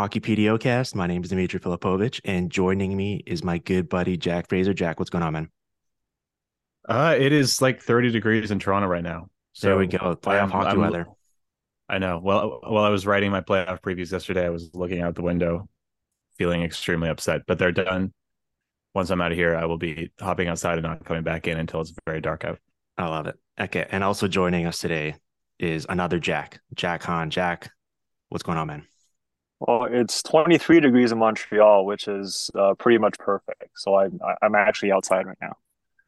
Welcome to the Hockey PDOcast. My name is Dimitri Filipovic, and joining me is my good buddy Jack Fraser. Jack, what's going on, man? Uh, it is like 30 degrees in Toronto right now. So there we go. Playoff I'm, hockey I'm, weather. I know. Well, while I was writing my playoff previews yesterday, I was looking out the window, feeling extremely upset. But they're done. Once I'm out of here, I will be hopping outside and not coming back in until it's very dark out. I love it. Okay, and also joining us today is another Jack, Jack Han. Jack, what's going on, man? Well, it's 23 degrees in Montreal, which is uh, pretty much perfect. So I'm I'm actually outside right now.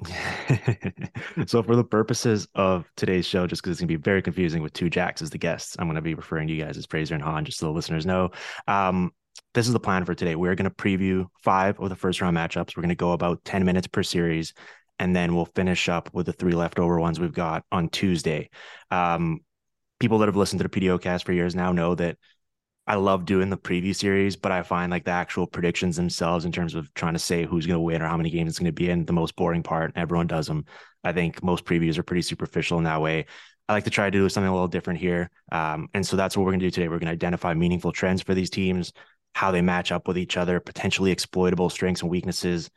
so for the purposes of today's show, just because it's gonna be very confusing with two Jacks as the guests, I'm gonna be referring to you guys as Fraser and Han, just so the listeners know. Um, this is the plan for today. We're gonna preview five of the first round matchups. We're gonna go about 10 minutes per series, and then we'll finish up with the three leftover ones we've got on Tuesday. Um, people that have listened to the PDOcast for years now know that I love doing the preview series, but I find like the actual predictions themselves in terms of trying to say who's going to win or how many games it's going to be in the most boring part. Everyone does them. I think most previews are pretty superficial in that way. I like to try to do something a little different here. Um, and so that's what we're going to do today. We're going to identify meaningful trends for these teams, how they match up with each other, potentially exploitable strengths and weaknesses,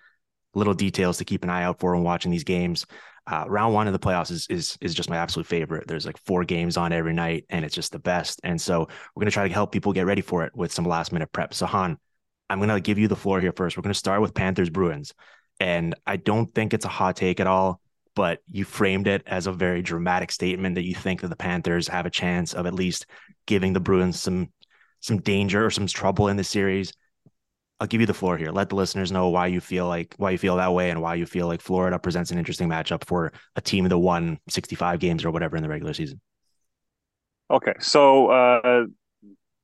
little details to keep an eye out for when watching these games uh, round one of the playoffs is is is just my absolute favorite. There's like four games on every night, and it's just the best. And so we're gonna try to help people get ready for it with some last minute prep. So Han, I'm gonna give you the floor here first. We're gonna start with Panthers Bruins, and I don't think it's a hot take at all. But you framed it as a very dramatic statement that you think that the Panthers have a chance of at least giving the Bruins some some danger or some trouble in the series. I'll give you the floor here. Let the listeners know why you feel like why you feel that way and why you feel like Florida presents an interesting matchup for a team that won 65 games or whatever in the regular season. Okay, so uh,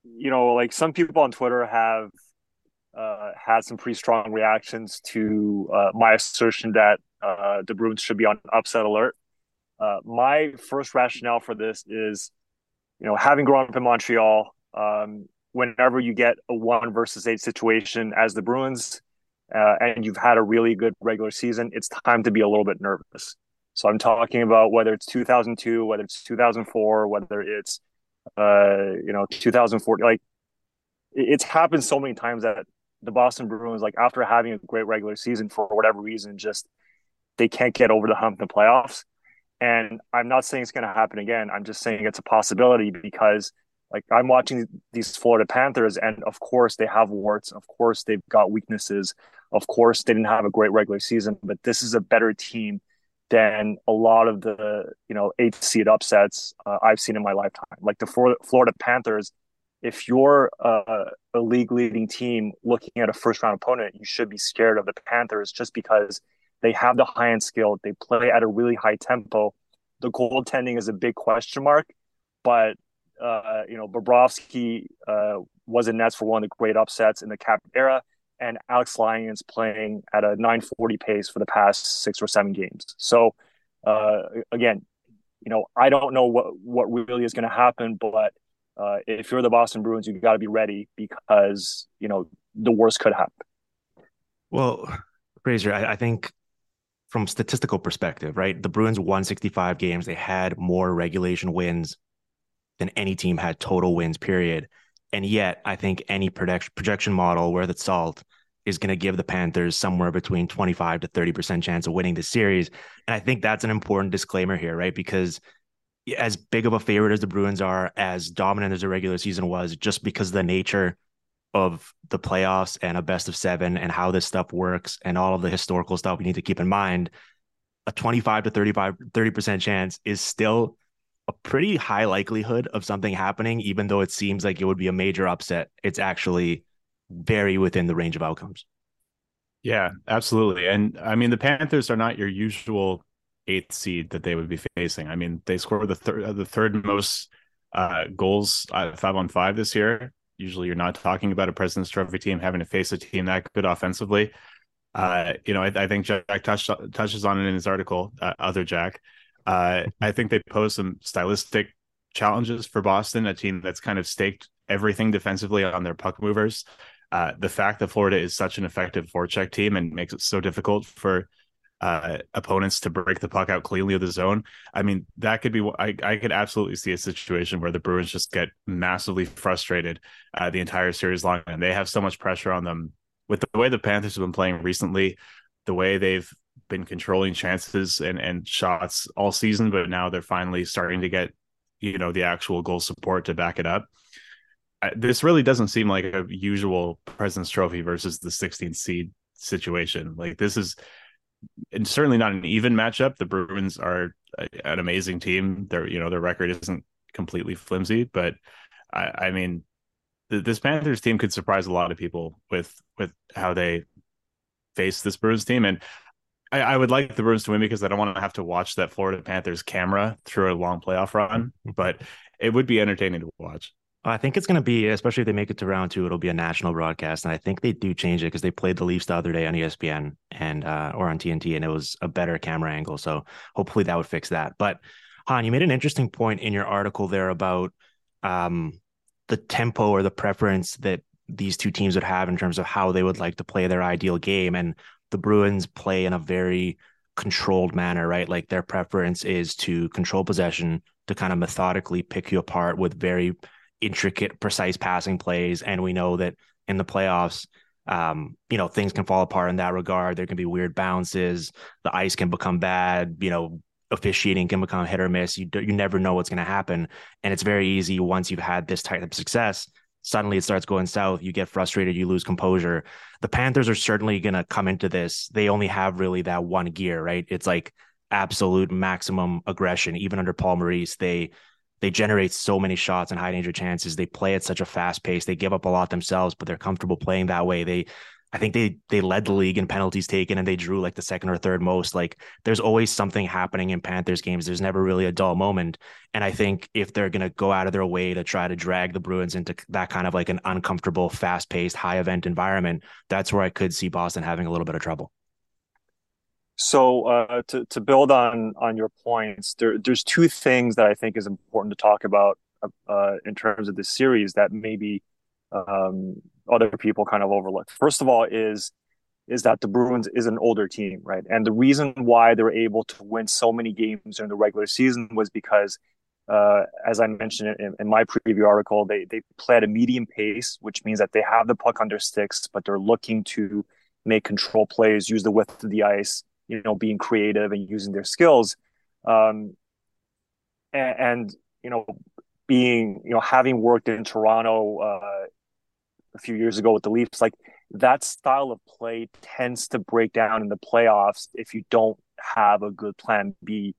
you know, like some people on Twitter have uh, had some pretty strong reactions to uh, my assertion that uh, the Bruins should be on upset alert. Uh, my first rationale for this is, you know, having grown up in Montreal, um, whenever you get a one versus eight situation as the Bruins, uh, and you've had a really good regular season, it's time to be a little bit nervous. So I'm talking about whether it's 2002, whether it's 2004, whether it's uh, you know 2014. Like it's happened so many times that the Boston Bruins, like after having a great regular season for whatever reason, just they can't get over the hump in the playoffs. And I'm not saying it's going to happen again. I'm just saying it's a possibility because like I'm watching these Florida Panthers, and of course they have warts. Of course they've got weaknesses. Of course they didn't have a great regular season, but this is a better team than a lot of the you know eight seed upsets uh, I've seen in my lifetime. Like the Florida Panthers, if you're a, a league leading team looking at a first round opponent, you should be scared of the Panthers just because they have the high end skill. They play at a really high tempo. The goaltending is a big question mark, but uh, you know, Bobrovsky uh, was in nets for one of the great upsets in the cap era, and Alex Lyon's playing at a 940 pace for the past six or seven games. So, uh, again, you know, I don't know what what really is going to happen, but uh, if you're the Boston Bruins, you've got to be ready because you know the worst could happen. Well, Fraser, I, I think from statistical perspective, right? The Bruins won 65 games. They had more regulation wins than any team had total wins, period. And yet, I think any projection projection model where its salt is going to give the Panthers somewhere between 25 to 30% chance of winning the series. And I think that's an important disclaimer here, right? Because as big of a favorite as the Bruins are, as dominant as the regular season was, just because of the nature of the playoffs and a best of seven and how this stuff works and all of the historical stuff we need to keep in mind, a 25 to 35, 30% chance is still a pretty high likelihood of something happening, even though it seems like it would be a major upset. It's actually very within the range of outcomes. Yeah, absolutely. And I mean, the Panthers are not your usual eighth seed that they would be facing. I mean, they scored the third the third most uh, goals uh, five on five this year. Usually, you're not talking about a President's Trophy team having to face a team that good offensively. Uh, you know, I, I think Jack touched, touches on it in his article, uh, other Jack. Uh, I think they pose some stylistic challenges for Boston, a team that's kind of staked everything defensively on their puck movers. Uh, the fact that Florida is such an effective forecheck team and makes it so difficult for uh, opponents to break the puck out cleanly of the zone. I mean, that could be. I I could absolutely see a situation where the Bruins just get massively frustrated uh, the entire series long, and they have so much pressure on them with the way the Panthers have been playing recently, the way they've been controlling chances and and shots all season, but now they're finally starting to get you know the actual goal support to back it up. This really doesn't seem like a usual President's Trophy versus the 16th seed situation. Like this is and certainly not an even matchup. The Bruins are an amazing team. Their you know their record isn't completely flimsy, but I, I mean, this Panthers team could surprise a lot of people with with how they face this Bruins team. And I, I would like the Bruins to win because I don't want to have to watch that Florida Panthers camera through a long playoff run. But it would be entertaining to watch. I think it's going to be, especially if they make it to round two, it'll be a national broadcast, and I think they do change it because they played the Leafs the other day on ESPN and uh, or on TNT, and it was a better camera angle. So hopefully that would fix that. But Han, you made an interesting point in your article there about um, the tempo or the preference that these two teams would have in terms of how they would like to play their ideal game, and the Bruins play in a very controlled manner, right? Like their preference is to control possession, to kind of methodically pick you apart with very intricate, precise passing plays. And we know that in the playoffs, um, you know, things can fall apart in that regard. There can be weird bounces. The ice can become bad. You know, officiating can become hit or miss. You you never know what's going to happen, and it's very easy once you've had this type of success. Suddenly, it starts going south. You get frustrated. You lose composure. The Panthers are certainly going to come into this. They only have really that one gear, right? It's like absolute maximum aggression. Even under Paul Maurice, they they generate so many shots and high danger chances. They play at such a fast pace. They give up a lot themselves, but they're comfortable playing that way. They I think they they led the league in penalties taken and they drew like the second or third most. Like there's always something happening in Panthers games. There's never really a dull moment. And I think if they're gonna go out of their way to try to drag the Bruins into that kind of like an uncomfortable, fast paced, high event environment, that's where I could see Boston having a little bit of trouble. So uh, to to build on on your points, there there's two things that I think is important to talk about uh, in terms of this series that maybe um, other people kind of overlook. First of all, is is that the Bruins is an older team, right? And the reason why they were able to win so many games during the regular season was because, uh, as I mentioned in, in, my preview article, they they play at a medium pace, which means that they have the puck under sticks, but they're looking to make control plays, use the width of the ice, you know, being creative and using their skills. Um, and, and, you know, being, you know, having worked in Toronto uh, a few years ago with the Leafs, like that style of play tends to break down in the playoffs if you don't have a good plan B,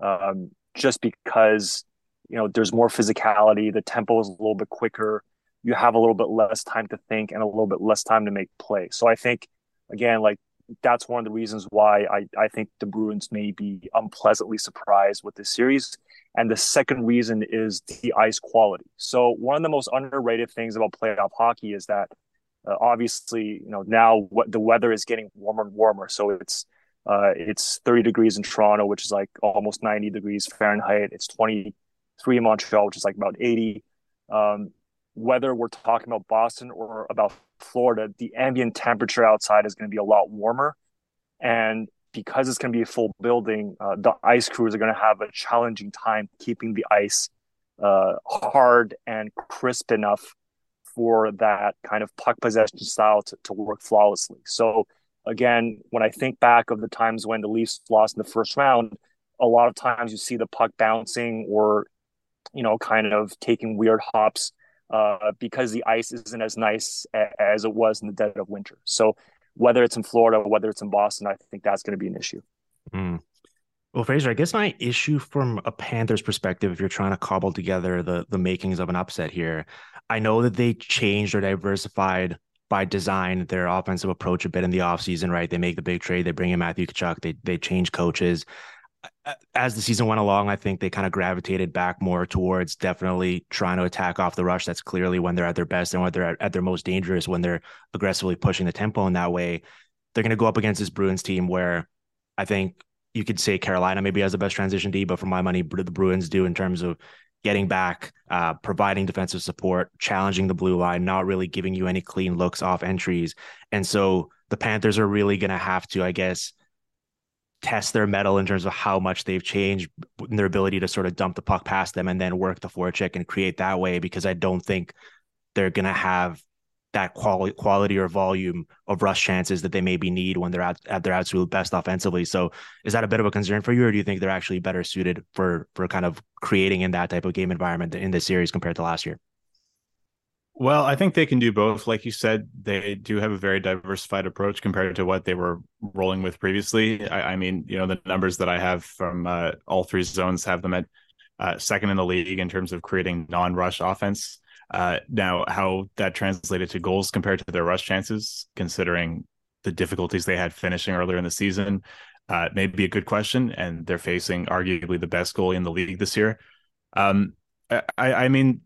um, just because, you know, there's more physicality, the tempo is a little bit quicker, you have a little bit less time to think and a little bit less time to make play. So I think, again, like that's one of the reasons why I, I think the Bruins may be unpleasantly surprised with this series. And the second reason is the ice quality. So one of the most underrated things about playoff hockey is that uh, obviously, you know, now what the weather is getting warmer and warmer. So it's uh, it's 30 degrees in Toronto, which is like almost 90 degrees Fahrenheit. It's 23 in Montreal, which is like about 80. Um, whether we're talking about Boston or about Florida, the ambient temperature outside is going to be a lot warmer. And because it's going to be a full building, uh, the ice crews are going to have a challenging time keeping the ice uh, hard and crisp enough for that kind of puck possession style to, to work flawlessly. So, again, when I think back of the times when the Leafs lost in the first round, a lot of times you see the puck bouncing or, you know, kind of taking weird hops uh, because the ice isn't as nice as it was in the dead of winter. So whether it's in Florida, whether it's in Boston, I think that's going to be an issue. Mm. Well, Fraser, I guess my issue from a Panthers perspective, if you're trying to cobble together the the makings of an upset here, I know that they changed or diversified by design their offensive approach a bit in the offseason, right? They make the big trade, they bring in Matthew Tkachuk, they they change coaches as the season went along, I think they kind of gravitated back more towards definitely trying to attack off the rush. That's clearly when they're at their best and when they're at, at their most dangerous, when they're aggressively pushing the tempo in that way. They're going to go up against this Bruins team where I think you could say Carolina maybe has the best transition D, but for my money, the Bruins do in terms of getting back, uh, providing defensive support, challenging the blue line, not really giving you any clean looks off entries. And so the Panthers are really going to have to, I guess, test their metal in terms of how much they've changed in their ability to sort of dump the puck past them and then work the forecheck and create that way because I don't think they're going to have that quality quality or volume of rush chances that they maybe need when they're at, at their absolute best offensively. So is that a bit of a concern for you or do you think they're actually better suited for for kind of creating in that type of game environment in this series compared to last year? Well, I think they can do both. Like you said, they do have a very diversified approach compared to what they were rolling with previously. I, I mean, you know, the numbers that I have from uh, all three zones have them at uh, second in the league in terms of creating non-rush offense. Uh, now, how that translated to goals compared to their rush chances, considering the difficulties they had finishing earlier in the season, uh, may be a good question. And they're facing arguably the best goalie in the league this year. Um, I, I mean,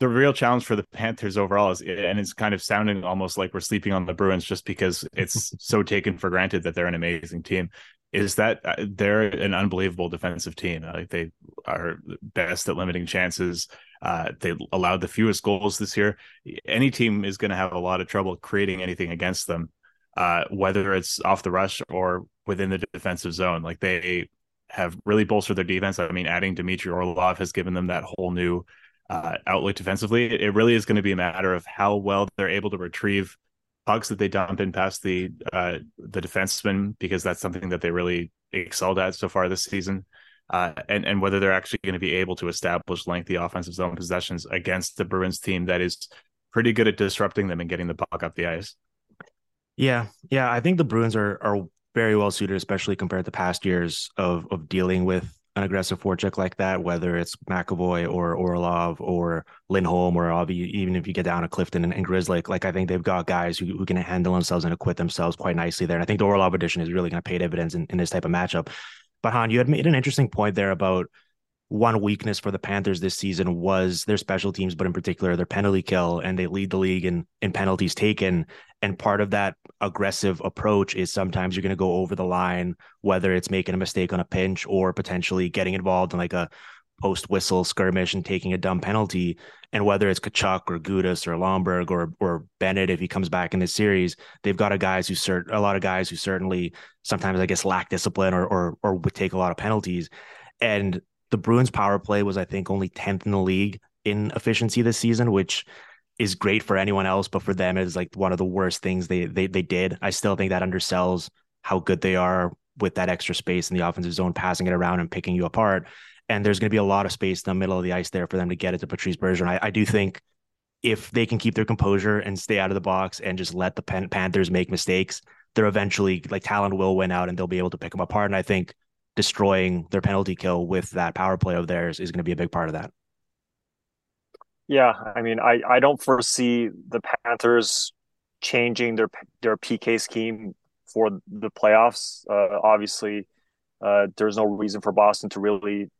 the real challenge for the Panthers overall is, and it's kind of sounding almost like we're sleeping on the Bruins just because it's so taken for granted that they're an amazing team. Is that uh, they're an unbelievable defensive team? Like they are best at limiting chances. Uh, they allowed the fewest goals this year. Any team is going to have a lot of trouble creating anything against them, uh, whether it's off the rush or within the defensive zone. Like they have really bolstered their defense. I mean, adding Dmitry Orlov has given them that whole new uh, outlook defensively. It really is going to be a matter of how well they're able to retrieve pucks that they dump in past the uh, the defenseman because that's something that they really excelled at so far this season. Uh, and and whether they're actually going to be able to establish lengthy offensive zone possessions against the Bruins team that is pretty good at disrupting them and getting the puck up the ice. Yeah, yeah, I think the Bruins are are very well suited, especially compared to past years of of dealing with an aggressive forecheck like that, whether it's McAvoy or Orlov or Lindholm or Avi, even if you get down to Clifton and, and Grzelcyk, like I think they've got guys who, who can handle themselves and acquit themselves quite nicely there. And I think the Orlov addition is really going to pay dividends in, in this type of matchup. But Han, you had made an interesting point there about one weakness for the Panthers this season was their special teams, but in particular their penalty kill, and they lead the league in in penalties taken. And part of that aggressive approach is sometimes you're going to go over the line, whether it's making a mistake on a pinch or potentially getting involved in like a post whistle skirmish and taking a dumb penalty. And whether it's Tkachuk or Gudas or Lomberg or or Bennett, if he comes back in this series, they've got a guys who cert a lot of guys who certainly sometimes I guess lack discipline or or or would take a lot of penalties. And the Bruins power play was, I think, only 10th in the league in efficiency this season, which is great for anyone else, but for them is like one of the worst things they they they did. I still think that undersells how good they are with that extra space in the offensive zone, passing it around and picking you apart. And there's going to be a lot of space in the middle of the ice there for them to get it to Patrice Bergeron. I, I do think if they can keep their composure and stay out of the box and just let the Pan- Panthers make mistakes, they're eventually like talent will win out and they'll be able to pick them apart. And I think destroying their penalty kill with that power play of theirs is going to be a big part of that. Yeah, I mean, I, I don't foresee the Panthers changing their their PK scheme for the playoffs. Uh, obviously, uh, there's no reason for Boston to really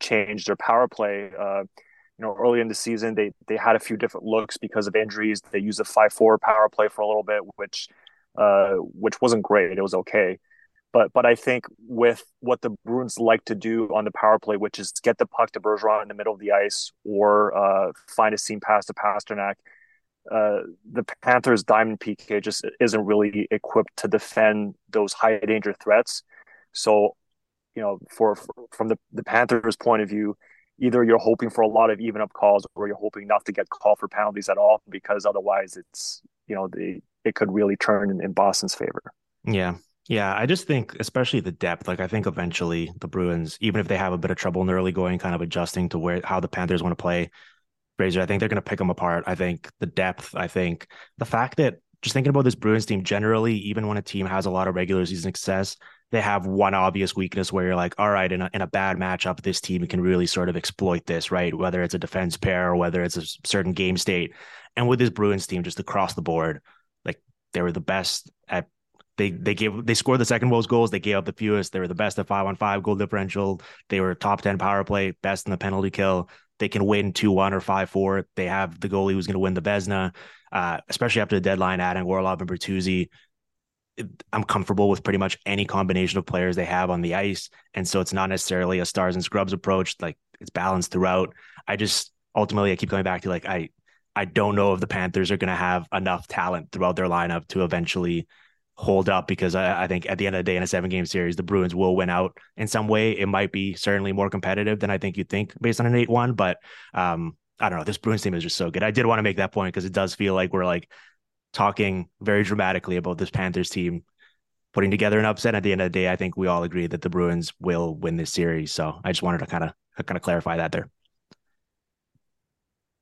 change their power play. Uh, you know, early in the season, they they had a few different looks because of injuries. They used a five four power play for a little bit, which uh, which wasn't great. It was okay. But but I think with what the Bruins like to do on the power play, which is get the puck to Bergeron in the middle of the ice or uh, find a seam pass to Pastrnak, uh, the Panthers' diamond PK just isn't really equipped to defend those high danger threats. So, you know, for, for from the, the Panthers' point of view, either you're hoping for a lot of even up calls or you're hoping not to get called for penalties at all because otherwise it's you know the it could really turn in, in Boston's favor. Yeah, yeah, I just think, especially the depth. Like, I think eventually the Bruins, even if they have a bit of trouble in the early going, kind of adjusting to where how the Panthers want to play, Fraser, I think they're going to pick them apart. I think the depth. I think the fact that just thinking about this Bruins team generally, even when a team has a lot of regular season success, they have one obvious weakness where you're like, all right, in a, in a bad matchup, this team can really sort of exploit this, right? Whether it's a defense pair or whether it's a certain game state. And with this Bruins team, just across the board, like they were the best at they they gave they scored the second most goals. They gave up the fewest. They were the best at five on five goal differential. They were top ten power play, best in the penalty kill. They can win two one or five four. They have the goalie who's going to win the Vezina, uh, especially after the deadline, adding Orlov and Bertuzzi. I'm comfortable with pretty much any combination of players they have on the ice, and so it's not necessarily a stars and scrubs approach. Like it's balanced throughout. I just ultimately I keep going back to like I I don't know if the Panthers are going to have enough talent throughout their lineup to eventually hold up because I, I, think at the end of the day in a seven game series, the Bruins will win out in some way. It might be certainly more competitive than I think you think based on an 8 1, but um, I don't know. This Bruins team is just so good. I did want to make that point because it does feel like we're like talking very dramatically about this Panthers team putting together an upset. At the end of the day, I think we all agree that the Bruins will win this series. So I just wanted to kind of kind of clarify that there.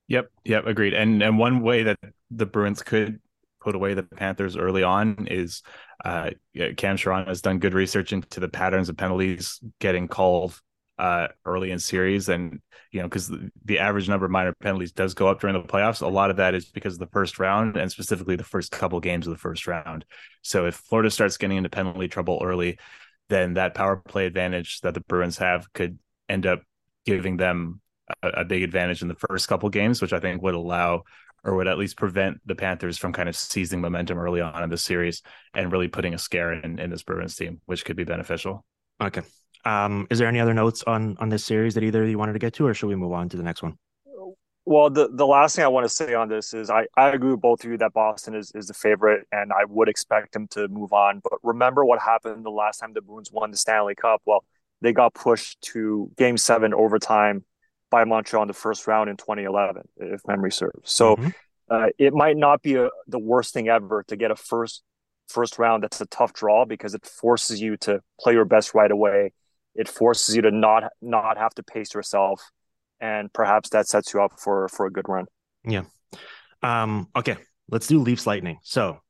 Yep, yep, agreed. And and one way that the Bruins could put away the Panthers early on is uh, Cam Charron has done good research into the patterns of penalties getting called uh, early in series, and you know because the, the, average number of minor penalties does go up during the playoffs. A lot of that is because of the first round, and specifically the first couple games of the first round. So if Florida starts getting into penalty trouble early, then that power play advantage that the Bruins have could end up giving them a, a big advantage in the first couple games, which I think would allow or would at least prevent the Panthers from kind of seizing momentum early on in the series and really putting a scare in, in this Bruins team, which could be beneficial. Okay. Um, is there any other notes on on this series that either you wanted to get to, or should we move on to the next one? Well, the, the last thing I want to say on this is I, I agree with both of you that Boston is, is the favorite and I would expect them to move on. But remember what happened the last time the Bruins won the Stanley Cup? Well, they got pushed to game seven overtime by Montreal in the first round in 2011, if memory serves. So mm-hmm. uh, it might not be a, the worst thing ever to get a first first round that's a tough draw because it forces you to play your best right away. It forces you to not not have to pace yourself, and perhaps that sets you up for for a good run. Yeah. Um, okay, let's do Leafs Lightning. So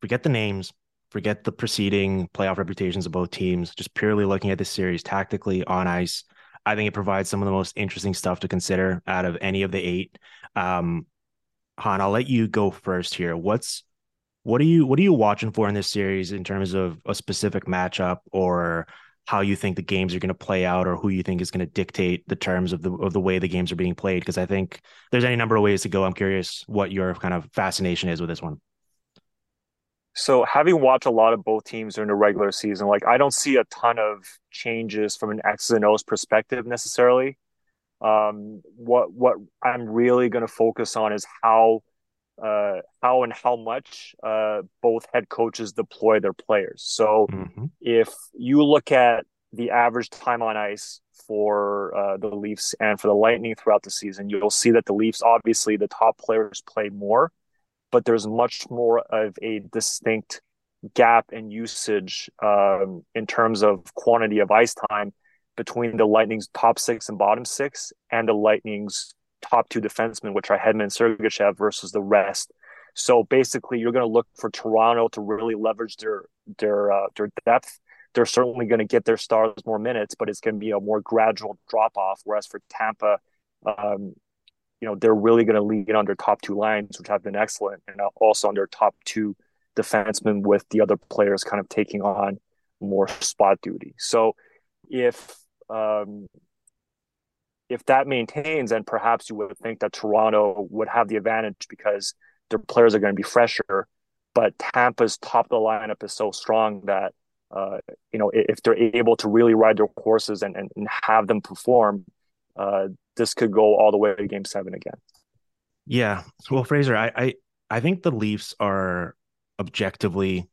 forget the names, forget the preceding playoff reputations of both teams. Just purely looking at this series tactically on ice. I think it provides some of the most interesting stuff to consider out of any of the eight. Um, Han, I'll let you go first here. What's what are you what are you watching for in this series in terms of a specific matchup or how you think the games are going to play out or who you think is going to dictate the terms of the of the way the games are being played because I think there's any number of ways to go. I'm curious what your kind of fascination is with this one. So having watched a lot of both teams during the regular season, like I don't see a ton of changes from an X's and O's perspective necessarily. Um, what what I'm really going to focus on is how uh, how and how much uh, both head coaches deploy their players. So mm-hmm. if you look at the average time on ice for uh, the Leafs and for the Lightning throughout the season, you'll see that the Leafs obviously the top players play more but there's much more of a distinct gap in usage um, in terms of quantity of ice time between the Lightning's top six and bottom six and the Lightning's top two defensemen, which are Hedman and Sergachev versus the rest. So basically, you're going to look for Toronto to really leverage their their uh, their depth. They're certainly going to get their stars more minutes, but it's going to be a more gradual drop off. Whereas for Tampa, um, you know they're really going to lean on their top two lines, which have been excellent, and also on their top two defensemen, with the other players kind of taking on more spot duty. So if um, if that maintains, then perhaps you would think that Toronto would have the advantage because their players are going to be fresher. But Tampa's top of the lineup is so strong that uh, you know if they're able to really ride their horses and, and, and have them perform, uh, this could go all the way to game seven again. Yeah. Well, Fraser, I, I, I think the Leafs are objectively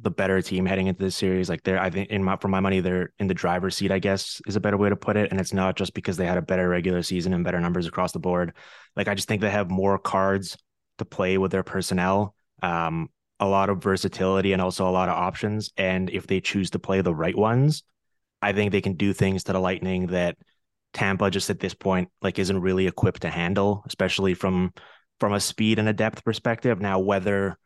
the better team heading into this series. Like they're, I think in my, for my money, they're in the driver's seat, I guess is a better way to put it. And it's not just because they had a better regular season and better numbers across the board. Like I just think they have more cards to play with their personnel. Um, a lot of versatility and also a lot of options. And if they choose to play the right ones, I think they can do things to the Lightning that Tampa just at this point like isn't really equipped to handle, especially from from a speed and a depth perspective. Now, whether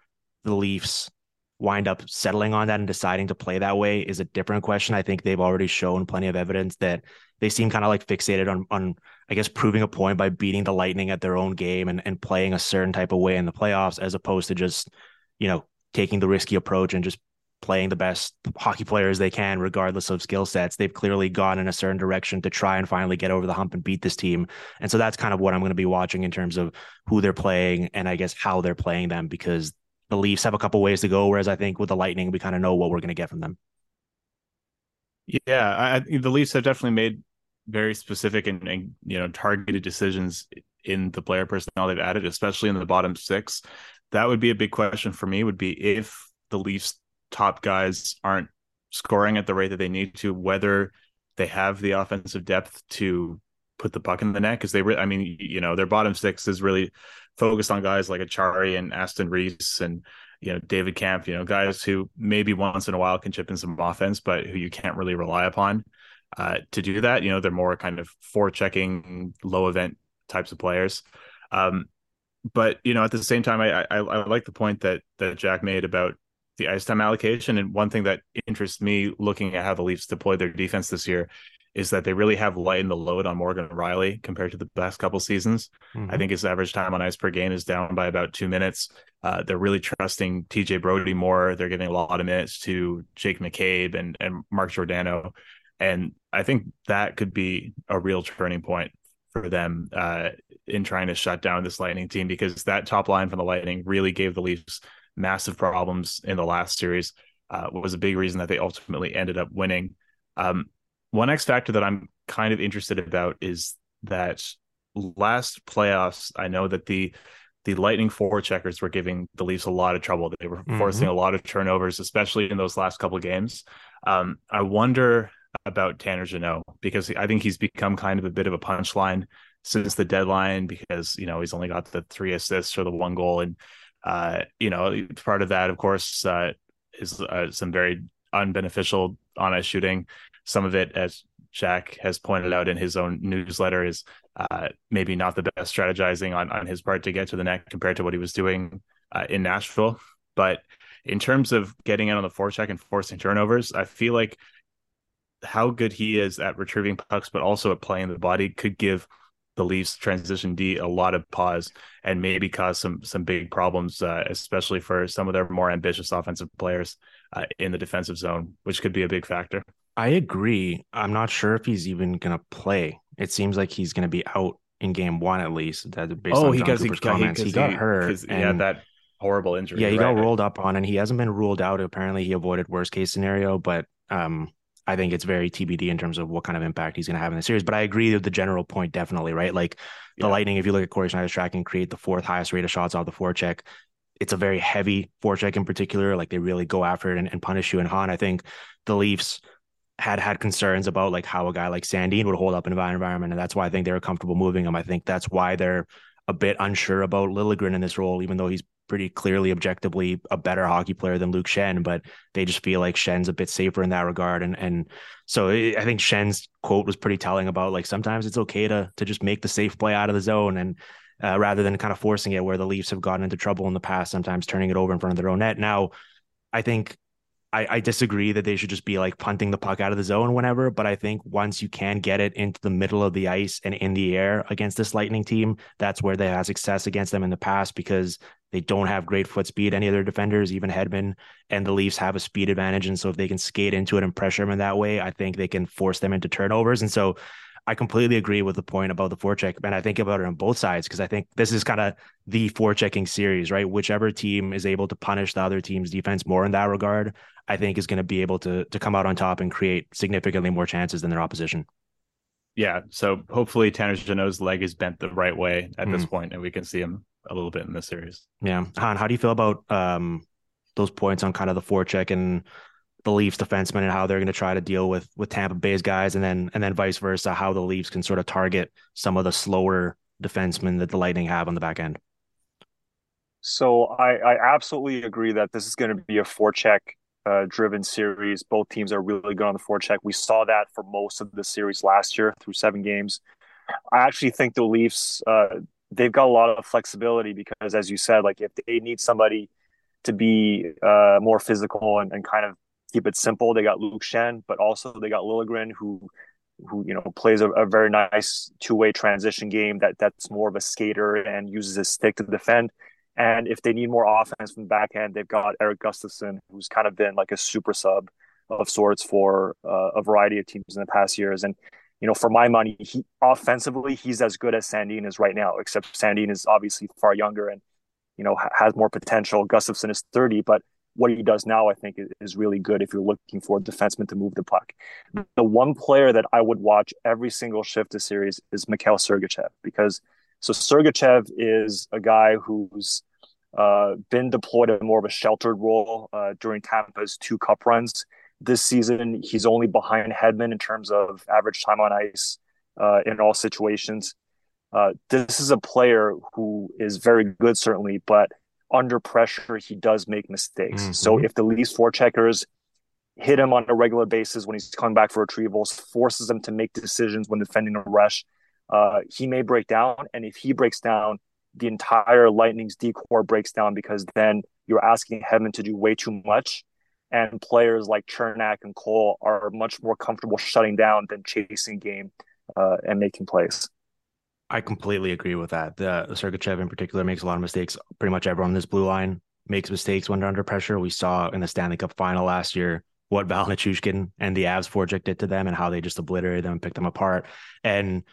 the Leafs wind up settling on that and deciding to play that way is a different question. I think they've already shown plenty of evidence that they seem kind of like fixated on on I guess proving a point by beating the Lightning at their own game and, and playing a certain type of way in the playoffs as opposed to just, you know, taking the risky approach and just playing the best hockey players they can, regardless of skill sets. They've clearly gone in a certain direction to try and finally get over the hump and beat this team. And so that's kind of what I'm going to be watching in terms of who they're playing and I guess how they're playing them because the Leafs have a couple ways to go. Whereas I think with the Lightning, we kind of know what we're going to get from them. Yeah, I, the Leafs have definitely made very specific and, and you know targeted decisions in the player personnel they've added, especially in the bottom six. That would be a big question for me. Would be if the Leafs top guys aren't scoring at the rate that they need to, whether they have the offensive depth to put the puck in the net because they re- I mean, you know, their bottom six is really focused on guys like Acciari and Aston Reese and you know David Kampf, you know, guys who maybe once in a while can chip in some offense, but who you can't really rely upon uh, to do that. You know, they're more kind of forechecking, low event types of players. Um, but you know, at the same time, I, I I like the point that that Jack made about the ice time allocation. And one thing that interests me looking at how the Leafs deployed their defense this year is that they really have lightened the load on Morgan Rielly compared to the past couple seasons. Mm-hmm. I think his average time on ice per game is down by about two minutes. Uh, they're really trusting TJ Brodie more. They're giving a lot of minutes to Jake McCabe and, and Mark Giordano. And I think that could be a real turning point for them uh, in trying to shut down this Lightning team because that top line from the Lightning really gave the Leafs massive problems in the last series. Uh, was a big reason that they ultimately ended up winning. Um, one X factor that I'm kind of interested about is that last playoffs, I know that the the Lightning forward checkers were giving the Leafs a lot of trouble. They were mm-hmm. forcing a lot of turnovers, especially in those last couple games. Um, I wonder about Tanner Jeannot because I think he's become kind of a bit of a punchline since the deadline because you know he's only got the three assists or the one goal, and uh, you know part of that, of course, uh, is uh, some very unbeneficial on ice shooting. Some of it, as Jack has pointed out in his own newsletter, is uh, maybe not the best strategizing on, on his part to get to the net compared to what he was doing uh, in Nashville. But in terms of getting in on the forecheck and forcing turnovers, I feel like how good he is at retrieving pucks, but also at playing the body could give the Leafs transition D a lot of pause and maybe cause some some big problems, uh, especially for some of their more ambitious offensive players uh, in the defensive zone, which could be a big factor. I agree. I'm not sure if he's even going to play. It seems like he's going to be out in game one at least. That based oh, on he Jon Cooper's he, comments, he, he got hurt. yeah, that horrible injury. Yeah, he right? got rolled up on, and he hasn't been ruled out. Apparently, he avoided worst case scenario, but um, I think it's very TBD in terms of what kind of impact he's going to have in the series. But I agree with the general point, definitely, right? Like the yeah. Lightning, if you look at Corey Sznajder's tracking, create the fourth highest rate of shots off the forecheck. It's a very heavy forecheck in particular. Like they really go after it and, and punish you. And Han, I think the Leafs had had concerns about like how a guy like Sandin would hold up in a environment, and that's why I think they were comfortable moving him. I think that's why they're a bit unsure about Liljegren in this role, even though he's pretty clearly objectively a better hockey player than Luke Schenn, but they just feel like Schenn's a bit safer in that regard. And and so I think Schenn's quote was pretty telling about like sometimes it's okay to to just make the safe play out of the zone and uh, rather than kind of forcing it where the Leafs have gotten into trouble in the past, sometimes turning it over in front of their own net. Now, I think I, I, disagree that they should just be like punting the puck out of the zone whenever, but I think once you can get it into the middle of the ice and in the air against this Lightning team, that's where they had success against them in the past because they don't have great foot speed. Any of their defenders, even Hedman and the Leafs, have a speed advantage, and so if they can skate into it and pressure them in that way, I think they can force them into turnovers. And so I completely agree with the point about the forecheck, and I think about it on both sides because I think this is kind of the forechecking series, right? Whichever team is able to punish the other team's defense more in that regard, I think is going to be able to to come out on top and create significantly more chances than their opposition. Yeah, so hopefully Tanner Jeannot's leg is bent the right way at mm. this point, and we can see him a little bit in this series. Yeah, Han, how do you feel about um, those points on kind of the forecheck and the Leafs defensemen and how they're going to try to deal with with Tampa Bay's guys, and then and then vice versa, how the Leafs can sort of target some of the slower defensemen that the Lightning have on the back end. So I, I absolutely agree that this is going to be a forecheck uh, driven series. Both teams are really good on the forecheck. We saw that for most of the series last year through seven games. I actually think the Leafs uh, they've got a lot of flexibility because, as you said, like if they need somebody to be uh, more physical and, and kind of keep it simple. They got Luke Schenn, but also they got Liljegren, who who you know plays a, a very nice two way transition game that that's more of a skater and uses his stick to defend. And if they need more offense from the back end, they've got Eric Gustafsson, who's kind of been like a super sub of sorts for uh, a variety of teams in the past years. And you know, for my money, he offensively he's as good as Sandin is right now. Except Sandin is obviously far younger and you know has more potential. Gustafsson is thirty, but what he does now, I think, is really good if you're looking for a defenseman to move the puck. The one player that I would watch every single shift of series is Mikhail Sergachev because so Sergachev is a guy who's uh, been deployed in more of a sheltered role uh, during Tampa's two cup runs. This season, he's only behind Hedman in terms of average time on ice uh, in all situations. Uh, this is a player who is very good, certainly, but under pressure, he does make mistakes. Mm-hmm. So if the Leafs forecheckers hit him on a regular basis when he's coming back for retrievals, forces him to make decisions when defending a rush, uh, he may break down. And if he breaks down, the entire Lightning's D corps breaks down because then you're asking Hedman to do way too much. And players like Cernak and Cole are much more comfortable shutting down than chasing game uh, and making plays. I completely agree with that. The Sergachev in particular makes a lot of mistakes. Pretty much everyone on this blue line makes mistakes when they're under pressure. We saw in the Stanley Cup final last year what Val Nichushkin and the Avs project did to them and how they just obliterated them and picked them apart. And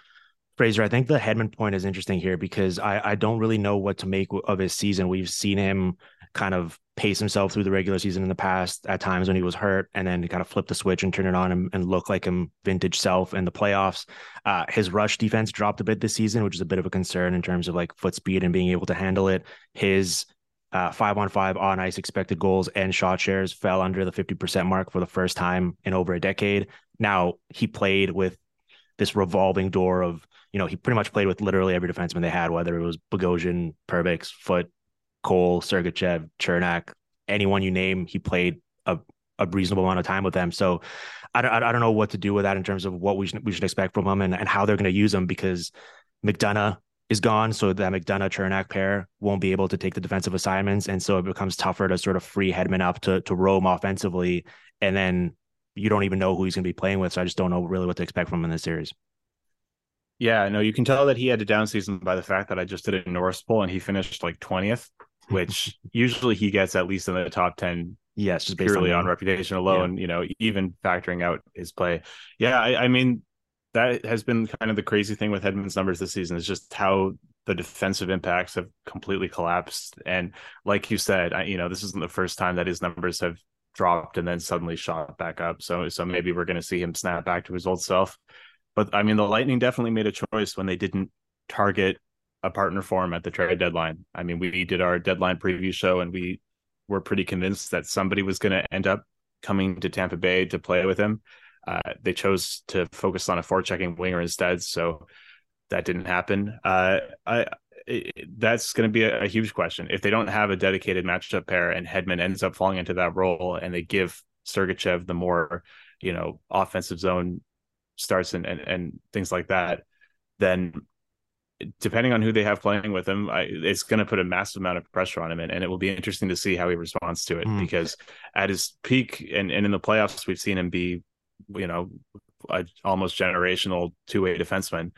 Fraser, I think the Hedman point is interesting here because I, I don't really know what to make of his season. We've seen him kind of pace himself through the regular season in the past at times when he was hurt and then kind of flip the switch and turn it on and, and look like him vintage self in the playoffs. Uh, his rush defense dropped a bit this season, which is a bit of a concern in terms of like foot speed and being able to handle it. His uh, five on five on ice expected goals and shot shares fell under the 50% mark for the first time in over a decade. Now he played with this revolving door of you know, he pretty much played with literally every defenseman they had, whether it was Bogosian, Perbix, Foote, Cole, Sergachev, Cernak, anyone you name, he played a, a reasonable amount of time with them. So I don't, I don't know what to do with that in terms of what we should, we should expect from him and, and how they're going to use him because McDonagh is gone. So that McDonagh Cernak pair won't be able to take the defensive assignments. And so it becomes tougher to sort of free Hedman up to, to roam offensively. And then you don't even know who he's going to be playing with. So I just don't know really what to expect from him in this series. Yeah, no, you can tell that he had a down season by the fact that I just did a Norris poll and he finished like 20th, which usually he gets at least in the top 10. Yes, just purely on, on reputation alone, yeah. you know, even factoring out his play. Yeah, I, I, mean, that has been kind of the crazy thing with Hedman's numbers this season is just how the defensive impacts have completely collapsed. And like you said, I, you know, this isn't the first time that his numbers have dropped and then suddenly shot back up. So, so maybe we're going to see him snap back to his old self. But I mean, the Lightning definitely made a choice when they didn't target a partner for him at the trade deadline. I mean, we did our deadline preview show and we were pretty convinced that somebody was going to end up coming to Tampa Bay to play with him. Uh, they chose to focus on a forechecking winger instead, so that didn't happen. Uh, I, it, that's going to be a, a, huge question if they don't have a dedicated matchup pair and Hedman ends up falling into that role and they give Sergachev the more you know offensive zone starts and, and, and things like that, then depending on who they have playing with him, I, it's going to put a massive amount of pressure on him, and, and, it will be interesting to see how he responds to it. Mm. Because at his peak and, and in the playoffs, we've seen him be, you know, a almost generational two way defenseman,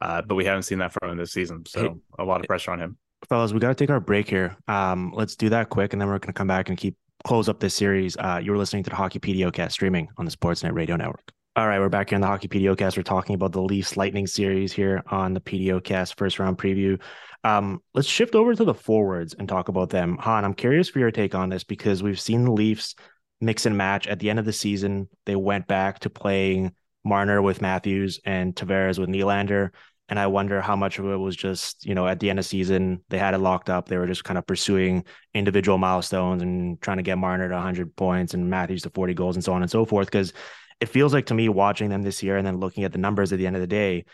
uh, but we haven't seen that from him this season. So hey, a lot of pressure on him. Fellas, we got to take our break here. Um, let's do that quick, and then we're going to come back and keep close up this series. Uh, you are listening to the Hockey PDOcast streaming on the Sportsnet Radio Network. All right, we're back here in the Hockey PDOcast. We're talking about the Leafs Lightning series here on the PDOcast first round preview. Um, let's shift over to the forwards and talk about them. Han, I'm curious for your take on this because we've seen the Leafs mix and match at the end of the season. They went back to playing Marner with Matthews and Tavares with Nylander. And I wonder how much of it was just, you know, at the end of season, they had it locked up. They were just kind of pursuing individual milestones and trying to get Marner to 100 points and Matthews to 40 goals and so on and so forth. Because it feels like to me watching them this year and then looking at the numbers at the end of the day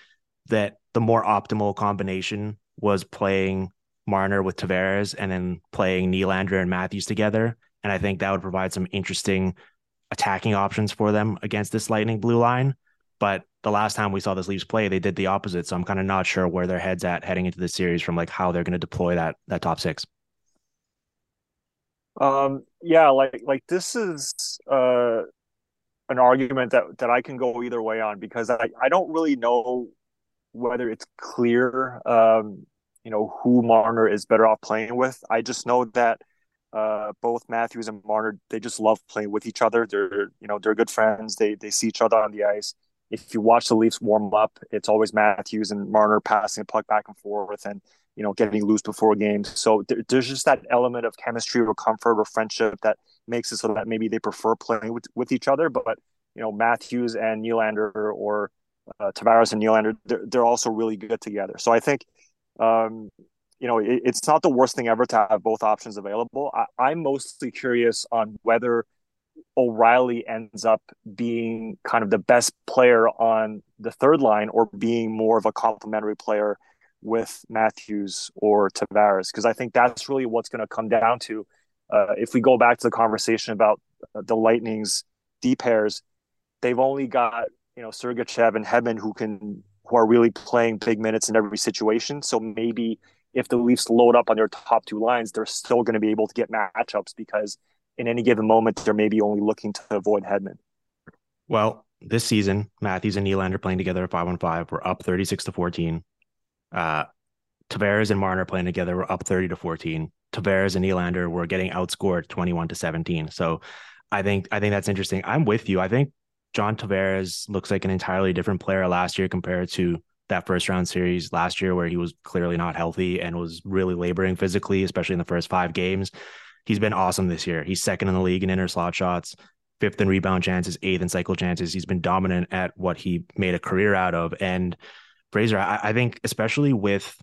that the more optimal combination was playing Marner with Tavares and then playing Nylander and Matthews together. And I think that would provide some interesting attacking options for them against this Lightning blue line. But the last time we saw this Leafs play, they did the opposite. So I'm kind of not sure where their heads at heading into the series from like how they're going to deploy that that top six. Um yeah, like like this is uh an argument that that I can go either way on because I, I don't really know whether it's clear um, you know who Marner is better off playing with. I just know that uh, both Matthews and Marner they just love playing with each other. They're you know they're good friends. They they see each other on the ice. If you watch the Leafs warm up, it's always Matthews and Marner passing a puck back and forth and you know getting loose before games. So there, there's just that element of chemistry or comfort or friendship that makes it so that maybe they prefer playing with, with each other. But you know Matthews and Nylander or uh, Tavares and Nylander, they're, they're also really good together. So I think um, you know, it, it's not the worst thing ever to have both options available. I, I'm mostly curious on whether O'Reilly ends up being kind of the best player on the third line or being more of a complementary player with Matthews or Tavares, because I think that's really what's going to come down to. Uh, if we go back to the conversation about the Lightning's D pairs, they've only got you know Sergachev and Hedman who can who are really playing big minutes in every situation. So maybe if the Leafs load up on their top two lines, they're still going to be able to get matchups because in any given moment they're maybe only looking to avoid Hedman. Well, this season, Matthews and Nylander playing together at five on five. We're up 36 to 14. Uh, Tavares and Marner playing together were up 30 to 14. Tavares and Nylander were getting outscored 21 to 17. So I think I think that's interesting. I'm with you. I think John Tavares looks like an entirely different player last year compared to that first round series last year where he was clearly not healthy and was really laboring physically, especially in the first five games. He's been awesome this year. He's second in the league in inner slot shots, fifth in rebound chances, eighth in cycle chances. He's been dominant at what he made a career out of. And Fraser, I, I think especially with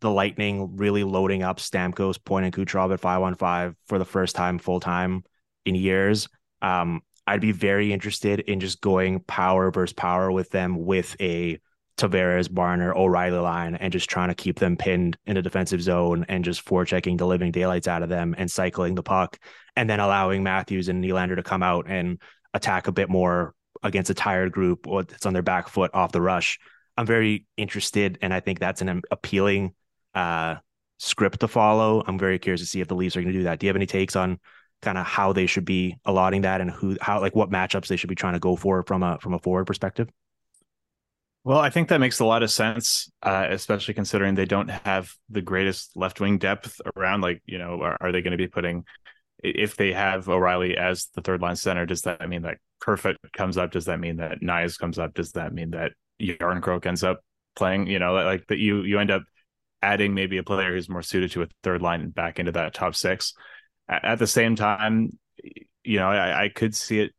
the Lightning really loading up Stamkos, Point, and Kucherov at five on five for the first time full time in years. Um, I'd be very interested in just going power versus power with them with a Tavares, Marner, O'Reilly line and just trying to keep them pinned in a defensive zone and just forechecking the living daylights out of them and cycling the puck and then allowing Matthews and Nylander to come out and attack a bit more against a tired group or that's on their back foot off the rush. I'm very interested and I think that's an appealing uh, script to follow. I'm very curious to see if the Leafs are going to do that. Do you have any takes on kind of how they should be allotting that and who how like what matchups they should be trying to go for from a from a forward perspective? Well, I think that makes a lot of sense, uh, especially considering they don't have the greatest left wing depth around. Like, you know, are, are they going to be putting, if they have O'Reilly as the third line center, does that mean that Kerfoot comes up? Does that mean that Knies comes up? Does that mean that Jarnkrok ends up playing? You know, like that you you end up adding maybe a player who's more suited to a third line back into that top six. At the same time, you know, I, I could see it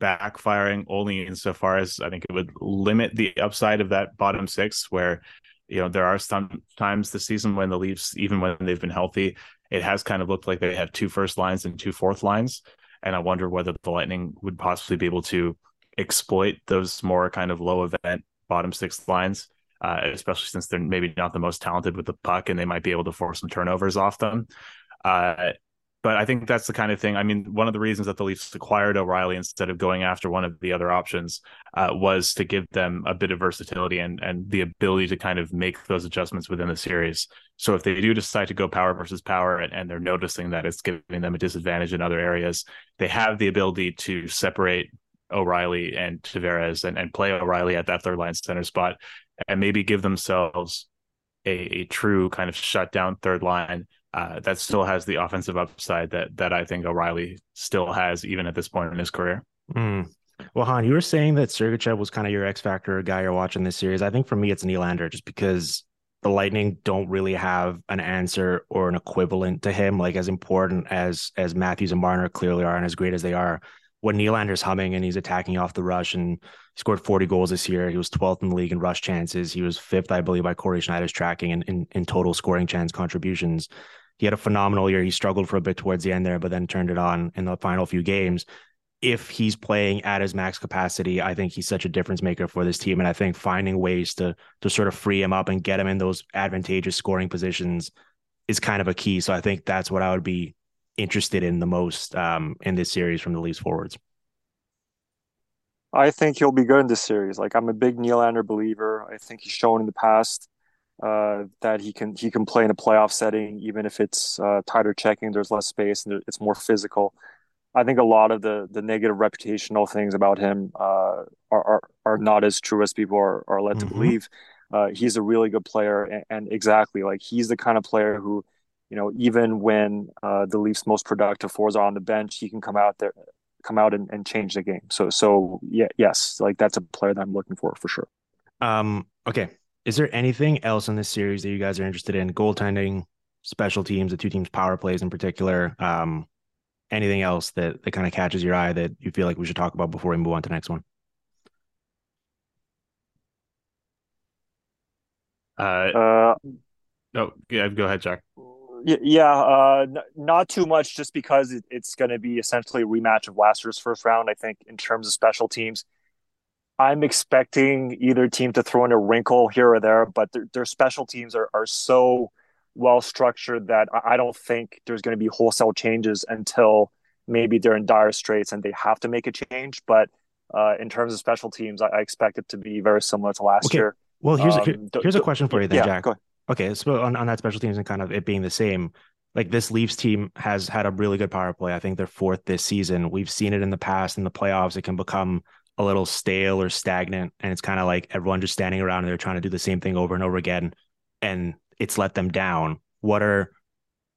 backfiring only insofar as I think it would limit the upside of that bottom six, where you know there are some times this season when the Leafs, even when they've been healthy, it has kind of looked like they have two first lines and two fourth lines, and I wonder whether the Lightning would possibly be able to exploit those more kind of low event bottom six lines. Uh, especially since they're maybe not the most talented with the puck and they might be able to force some turnovers off them. Uh, but I think that's the kind of thing. I mean, one of the reasons that the Leafs acquired O'Reilly instead of going after one of the other options uh, was to give them a bit of versatility and and the ability to kind of make those adjustments within the series. So if they do decide to go power versus power, and, and they're noticing that it's giving them a disadvantage in other areas, they have the ability to separate O'Reilly and Tavares and, and play O'Reilly at that third line center spot and maybe give themselves a, a true kind of shutdown third line uh, that still has the offensive upside that that I think O'Reilly still has even at this point in his career. Mm. Well, Han, you were saying that Sergachev was kind of your X factor guy you're watching this series. I think for me, it's Nylander, just because the Lightning don't really have an answer or an equivalent to him, like as important as as Matthews and Marner clearly are, and as great as they are. When Nylander's humming and he's attacking off the rush and scored 40 goals this year. He was 12th in the league in rush chances. He was fifth, I believe, by Corey Sznajder's tracking in, in, in total scoring chance contributions he had a phenomenal year. He struggled for a bit towards the end there, but then turned it on in the final few games. If he's playing at his max capacity, I think he's such a difference maker for this team. And I think finding ways to to sort of free him up and get him in those advantageous scoring positions is kind of a key. So I think that's what I would be interested in the most um, in this series from the Leafs forwards. I think he'll be good in this series. Like I'm a big Nylander believer. I think he's shown in the past uh, that he can he can play in a playoff setting, even if it's uh, tighter checking. There's less space and it's more physical. I think a lot of the the negative reputational things about him uh, are, are, are not as true as people are, are led mm-hmm. to believe. Uh, he's a really good player, and, and, exactly like he's the kind of player who, you know, even when uh, the Leafs' most productive fours are on the bench, he can come out there, come out and, and change the game. So, so yeah, yes, like that's a player that I'm looking for for sure. Um, okay, is there anything else in this series that you guys are interested in? Goaltending, special teams, the two teams' power plays in particular. Um, anything else that that kind of catches your eye that you feel like we should talk about before we move on to the next one? Uh, uh No, yeah, go ahead, Jack. Yeah, uh, n- not too much, just because it, it's going to be essentially a rematch of last year's first round. I think in terms of special teams, I'm expecting either team to throw in a wrinkle here or there, but their, their special teams are, are so well structured that I don't think there's going to be wholesale changes until maybe they're in dire straits and they have to make a change. But uh, in terms of special teams, I, I, expect it to be very similar to last okay. year. Well, here's um, a, here's a question for you then, yeah, Jack. Okay, so on, on that special teams and kind of it being the same, like this Leafs team has had a really good power play. I think they're fourth this season. We've seen it in the past in the playoffs. It can become a little stale or stagnant, and it's kind of like everyone just standing around and they're trying to do the same thing over and over again, and it's let them down. What are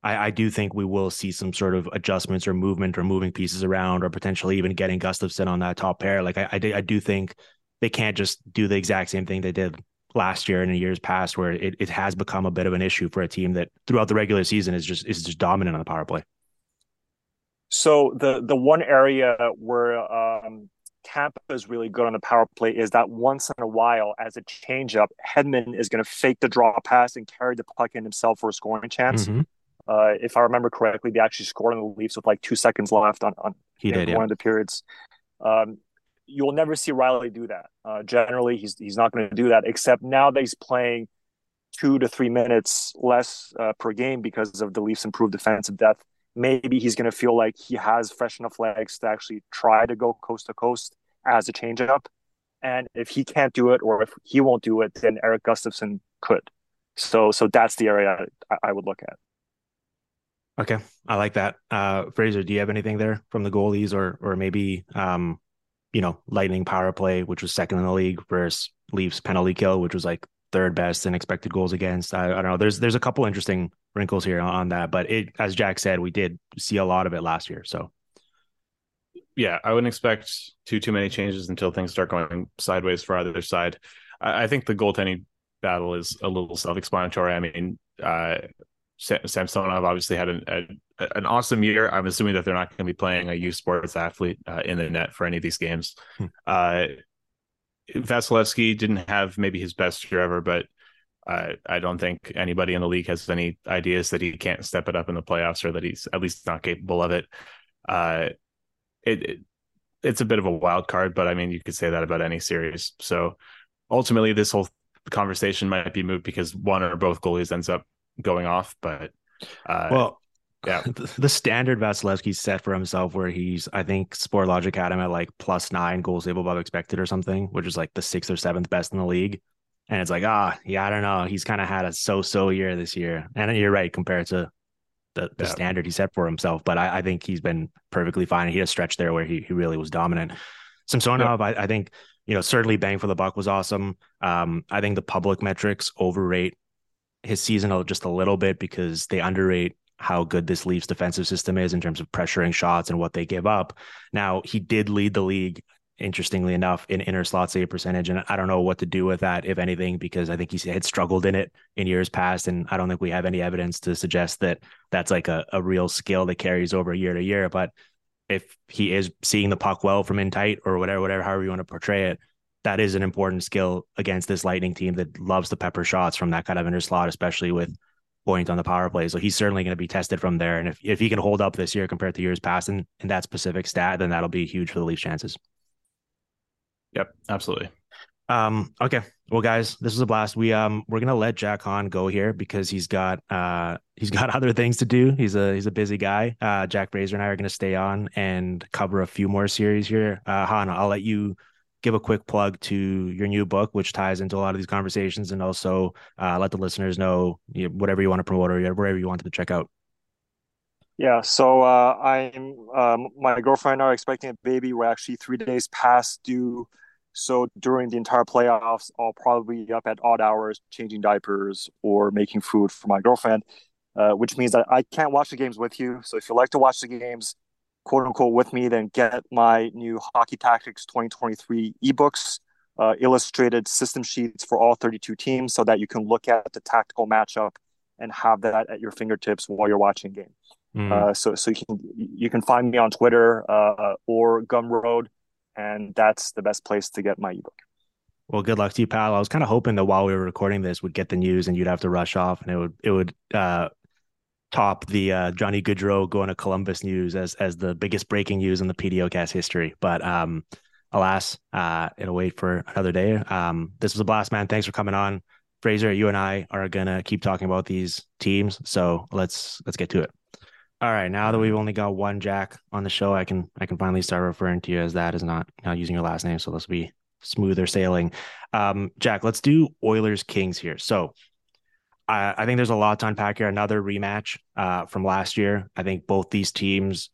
I, I, do think we will see some sort of adjustments or movement or moving pieces around or potentially even getting Gustafsson on that top pair. Like I, I, I do think they can't just do the exact same thing they did last year and in years past, where it, it has become a bit of an issue for a team that throughout the regular season is just is just dominant on the power play. So the the one area where um, Tampa is really good on the power play is that once in a while, as a changeup, Hedman is going to fake the draw pass and carry the puck in himself for a scoring chance. Mm-hmm. Uh, if I remember correctly, they actually scored on the Leafs with like two seconds left on, on he did, one yeah. of the periods. Um, you'll never see Rielly do that. Uh, generally, he's he's not going to do that. Except now that he's playing two to three minutes less uh, per game because of the Leafs' improved defensive depth. Maybe he's going to feel like he has fresh enough legs to actually try to go coast to coast as a changeup. And if he can't do it, or if he won't do it, then Erik Gustafsson could. So, so that's the area I, I would look at. Okay, I like that. Uh, Fraser, do you have anything there from the goalies, or or maybe um, you know, Lightning power play, which was second in the league, versus Leafs penalty kill, which was like third best in expected goals against. I, I don't know. There's there's a couple interesting wrinkles here on, that, but it, as Jack said, we did see a lot of it last year. So yeah, I wouldn't expect too too many changes until things start going sideways for either side. I, I think the goaltending battle is a little self-explanatory. I mean, uh, Samsonov obviously had an, a, an awesome year. I'm assuming that they're not going to be playing a U Sports athlete uh, in the net for any of these games. Hmm. Uh, Vasilevskiy didn't have maybe his best year ever, but uh, I don't think anybody in the league has any ideas that he can't step it up in the playoffs or that he's at least not capable of it. Uh, it, it it's a bit of a wild card, but I mean, you could say that about any series. So ultimately, this whole conversation might be moved because one or both goalies ends up going off. But uh, well, yeah, the standard Vasilevskiy set for himself, where he's I think Sportlogiq had him at like plus nine goals save above expected or something, which is like the sixth or seventh best in the league. And it's like, ah, oh, yeah, I don't know. He's kind of had a so-so year this year, and you're right compared to the, the yeah. standard he set for himself. But I, I, think he's been perfectly fine. He had a stretch there where he, he really was dominant. Samsonov, yeah. I, I, think, you know, certainly bang for the buck was awesome. Um, I think the public metrics overrate his season just a little bit because they underrate how good this Leafs defensive system is in terms of pressuring shots and what they give up. Now, he did lead the league interestingly enough, in inner slot save percentage. And I don't know what to do with that, if anything, because I think he had struggled in it in years past. And I don't think we have any evidence to suggest that that's like a, a real skill that carries over year to year. But if he is seeing the puck well from in tight or whatever, whatever, however you want to portray it, that is an important skill against this Lightning team that loves the pepper shots from that kind of inner slot, especially with point on the power play. So he's certainly going to be tested from there. And if, if he can hold up this year compared to years past in, in that specific stat, then that'll be huge for the Leafs chances. Yep, absolutely. Um, okay. Well, guys, this was a blast. We um we're gonna let Jack Han go here because he's got uh he's got other things to do. He's a he's a busy guy. Uh Jack Fraser and I are gonna stay on and cover a few more series here. Uh Han, I'll let you give a quick plug to your new book, which ties into a lot of these conversations, and also uh, let the listeners know whatever you want to promote or wherever you wanted to check out. Yeah, so uh, I'm um, my girlfriend are expecting a baby. We're actually three days past due. So during the entire playoffs, I'll probably be up at odd hours changing diapers or making food for my girlfriend, uh, which means that I can't watch the games with you. So if you like to watch the games, quote unquote, with me, then get my new Hockey Tactics 2023 ebooks, uh, illustrated system sheets for all 32 teams, so that you can look at the tactical matchup and have that at your fingertips while you're watching game. Mm. Uh, so so you can you can find me on Twitter uh, or Gumroad, and that's the best place to get my ebook. Well, good luck to you, pal. I was kind of hoping that while we were recording this, we'd get the news and you'd have to rush off, and it would it would uh, top the uh, Johnny Gaudreau going to Columbus news as as the biggest breaking news in the PDOcast history. But um, alas, uh, it'll wait for another day. Um, this was a blast, man. Thanks for coming on, Fraser. You and I are gonna keep talking about these teams, so let's let's get to it. All right, now that we've only got one Jack on the show, I can I can finally start referring to you as that, is not not using your last name. So this will be smoother sailing. Um, Jack, let's do Oilers Kings here. So I, I, think there's a lot to unpack here. Another rematch uh, from last year. I think both these teams,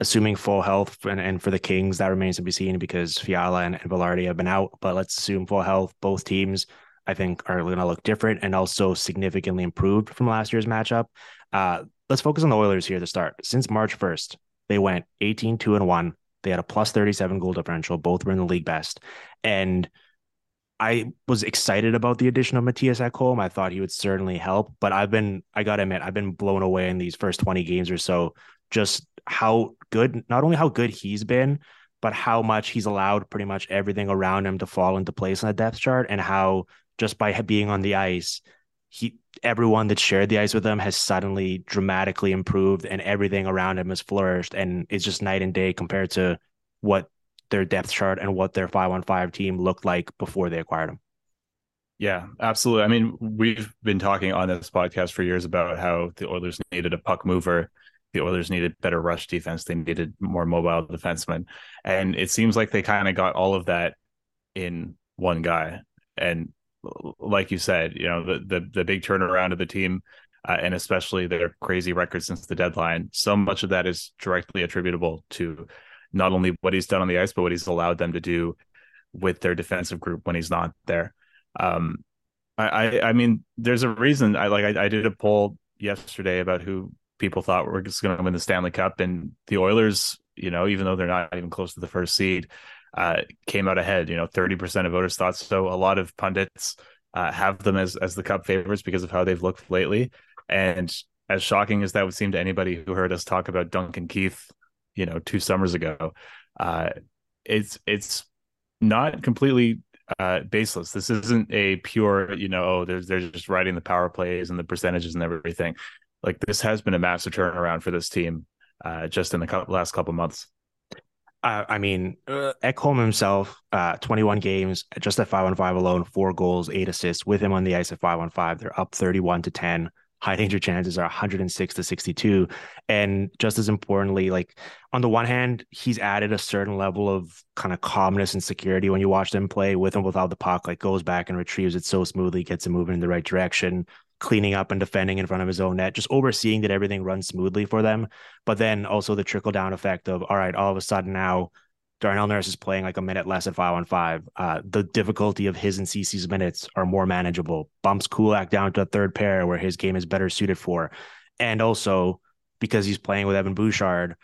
assuming full health, and, and for the Kings, that remains to be seen because Fiala and, and have been out. But let's assume full health. Both teams, I think, are going to look different and also significantly improved from last year's matchup. Uh, let's focus on the Oilers here to start. Since March 1st, they went 18 2 and 1 they had a plus 37 goal differential. Both were in the league best. And I was excited about the addition of Mattias Ekholm. I thought he would certainly help, but I've been, I got to admit, I've been blown away in these first 20 games or so, just how good, not only how good he's been, but how much he's allowed pretty much everything around him to fall into place on the depth chart and how just by being on the ice, he everyone that shared the ice with him has suddenly dramatically improved and everything around him has flourished and it's just night and day compared to what their depth chart and what their 515 team looked like before they acquired him. Yeah, absolutely. I mean, we've been talking on this podcast for years about how the Oilers needed a puck mover. The Oilers needed better rush defense. They needed more mobile defensemen. And it seems like they kind of got all of that in one guy. And like you said, you know, the the, the big turnaround of the team, uh, and especially their crazy record since the deadline. So much of that is directly attributable to not only what he's done on the ice, but what he's allowed them to do with their defensive group when he's not there. Um, I, I, I mean, there's a reason. I like. I, I did a poll yesterday about who people thought were just going to win the Stanley Cup, and the Oilers. You know, even though they're not even close to the first seed, uh, came out ahead. You know, thirty percent of voters thought so. A lot of pundits uh, have them as as the Cup favorites because of how they've looked lately. And as shocking as that would seem to anybody who heard us talk about Duncan Keith, you know, two summers ago, uh, it's it's not completely uh, baseless. This isn't a pure, you know, oh, there's they're just writing the power plays and the percentages and everything. Like this has been a massive turnaround for this team uh, just in the last couple months. Uh, I mean, uh, Ekholm himself, uh, 21 games, just at 5 on 5 alone, four goals, eight assists with him on the ice at 5 on 5. They're up 31 to 10. High danger chances are 106 to 62. And just as importantly, like on the one hand, he's added a certain level of kind of calmness and security when you watch them play with and without the puck, like goes back and retrieves it so smoothly, gets it moving in the right direction cleaning up and defending in front of his own net, just overseeing that everything runs smoothly for them. But then also the trickle down effect of, all right, all of a sudden now Darnell Nurse is playing like a minute less at five on five. Uh, the difficulty of his and Ceci's minutes are more manageable. Bumps Kulak down to a third pair where his game is better suited for. And also because he's playing with Evan Bouchard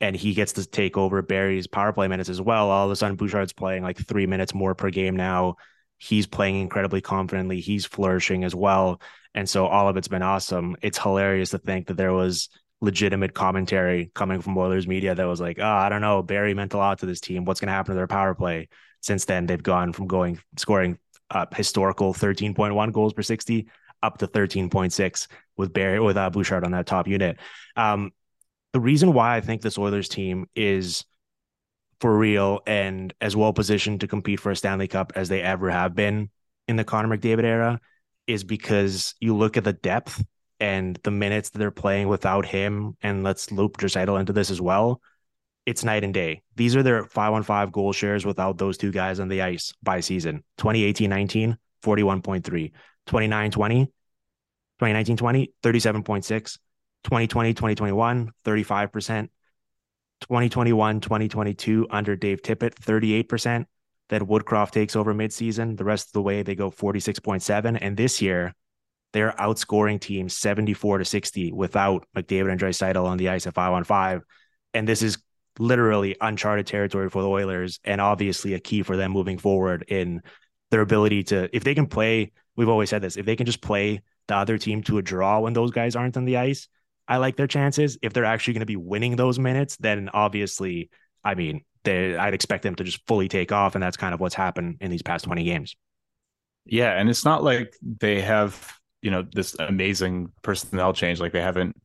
and he gets to take over Barrie's power play minutes as well. All of a sudden, Bouchard's playing like three minutes more per game now. He's playing incredibly confidently. He's flourishing as well. And so all of it's been awesome. It's hilarious to think that there was legitimate commentary coming from Oilers media that was like, oh, I don't know, Barrie meant a lot to this team. What's going to happen to their power play? Since then, they've gone from going scoring uh, historical 13.1 goals per 60 up to 13.6 with Barrie with uh, Bouchard on that top unit. Um, the reason why I think this Oilers team is for real and as well positioned to compete for a Stanley Cup as they ever have been in the Connor McDavid era is because you look at the depth and the minutes that they're playing without him, and let's loop Draisaitl into this as well. It's night and day. These are their five on five goal shares without those two guys on the ice by season 2018 19, 41.3, 29 20, 2019 20, 37.6, 2020 2021, 35%, 2021 2022 under Dave Tippett, 38%, that Woodcroft takes over midseason. The rest of the way, they go 46.7. And this year, they're outscoring teams 74 to 60 without McDavid and Draisaitl on the ice at five on five. And this is literally uncharted territory for the Oilers and obviously a key for them moving forward in their ability to, if they can play, we've always said this, if they can just play the other team to a draw when those guys aren't on the ice, I like their chances. If they're actually going to be winning those minutes, then obviously, I mean, they I'd expect them to just fully take off, and that's kind of what's happened in these past 20 games. Yeah, and it's not like they have you know this amazing personnel change. Like they haven't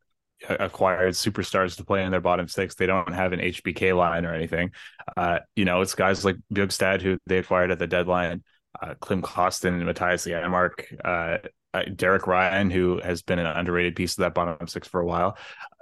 acquired superstars to play in their bottom six. They don't have an HBK line or anything. Uh, you know, it's guys like Bjugstad who they acquired at the deadline, uh, Klim Kostin and Mattias Janmark, uh, uh, Derek Ryan, who has been an underrated piece of that bottom six for a while.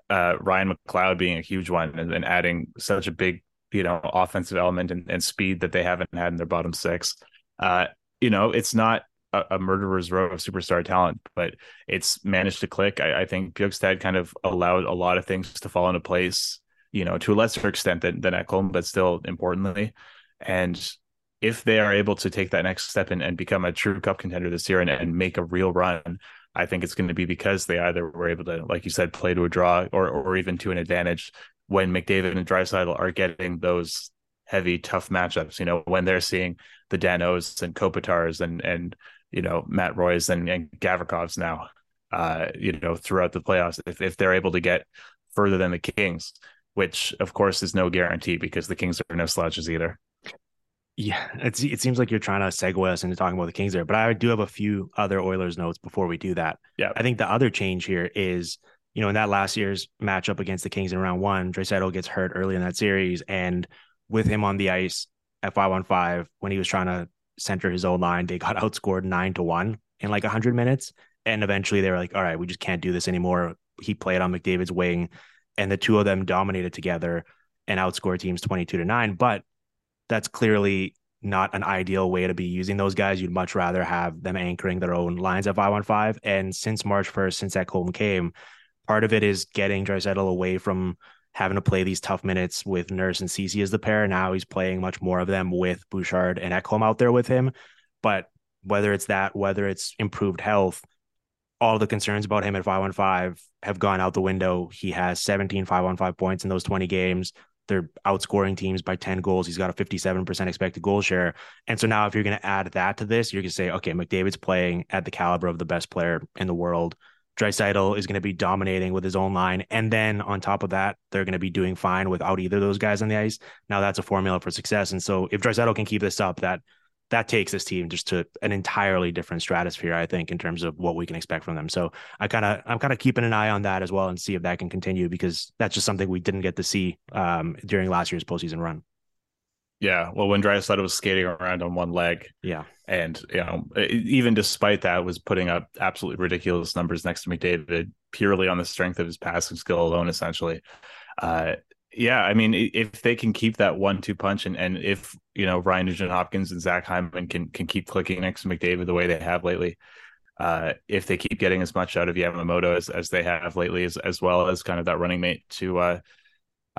Uh, Ryan McLeod being a huge one and, and, adding such a big, you know, offensive element and, and, speed that they haven't had in their bottom six. Uh, you know, it's not a, a, murderer's row of superstar talent, but it's managed to click. I, I think Bjugstad kind of allowed a lot of things to fall into place, you know, to a lesser extent than, than Ekholm, but still importantly. And if they are able to take that next step and, and become a true cup contender this year and, and make a real run, I think it's going to be because they either were able to, like you said, play to a draw or or even to an advantage when McDavid and Draisaitl are getting those heavy, tough matchups. You know, when they're seeing the Danaults and Kopitars and and you know Matt Roys and, and Gavrikovs now, uh, you know, throughout the playoffs, if if they're able to get further than the Kings, which of course is no guarantee because the Kings are no slouches either. Yeah, it's, it seems like you're trying to segue us into talking about the Kings there, but I do have a few other Oilers notes before we do that. Yeah, I think the other change here is, you know, in that last year's matchup against the Kings in round one, Draisaitl gets hurt early in that series, and with him on the ice at five on five when he was trying to center his own line, they got outscored nine to one in like hundred minutes, and eventually they were like, all right, we just can't do this anymore. He played on McDavid's wing, and the two of them dominated together and outscored teams twenty two to nine, but that's clearly not an ideal way to be using those guys. You'd much rather have them anchoring their own lines at five on five. And since March 1st, since Ekholm came, part of it is getting Draisaitl away from having to play these tough minutes with Nurse and Ceci as the pair. Now he's playing much more of them with Bouchard and Ekholm out there with him. But whether it's that, whether it's improved health, all the concerns about him at five on five have gone out the window. He has 17 five on five points in those 20 games. They're outscoring teams by 10 goals. He's got a 57% expected goal share. And so now, if you're going to add that to this, you're going to say, okay, McDavid's playing at the caliber of the best player in the world. Draisaitl is going to be dominating with his own line. And then on top of that, they're going to be doing fine without either of those guys on the ice. Now that's a formula for success. And so if Draisaitl can keep this up, that that takes this team just to an entirely different stratosphere, I think, in terms of what we can expect from them. So I kind of I'm kind of keeping an eye on that as well and see if that can continue because that's just something we didn't get to see um, during last year's postseason run. Yeah, well, when Draisaitl was skating around on one leg, yeah, and you know, even despite that, was putting up absolutely ridiculous numbers next to McDavid purely on the strength of his passing skill alone, essentially. Uh, yeah, I mean, if they can keep that one-two punch, and and if you know Ryan Nugent Hopkins and Zach Hyman can can keep clicking next to McDavid the way they have lately, uh, if they keep getting as much out of Yamamoto as, as they have lately, as as well as kind of that running mate to uh,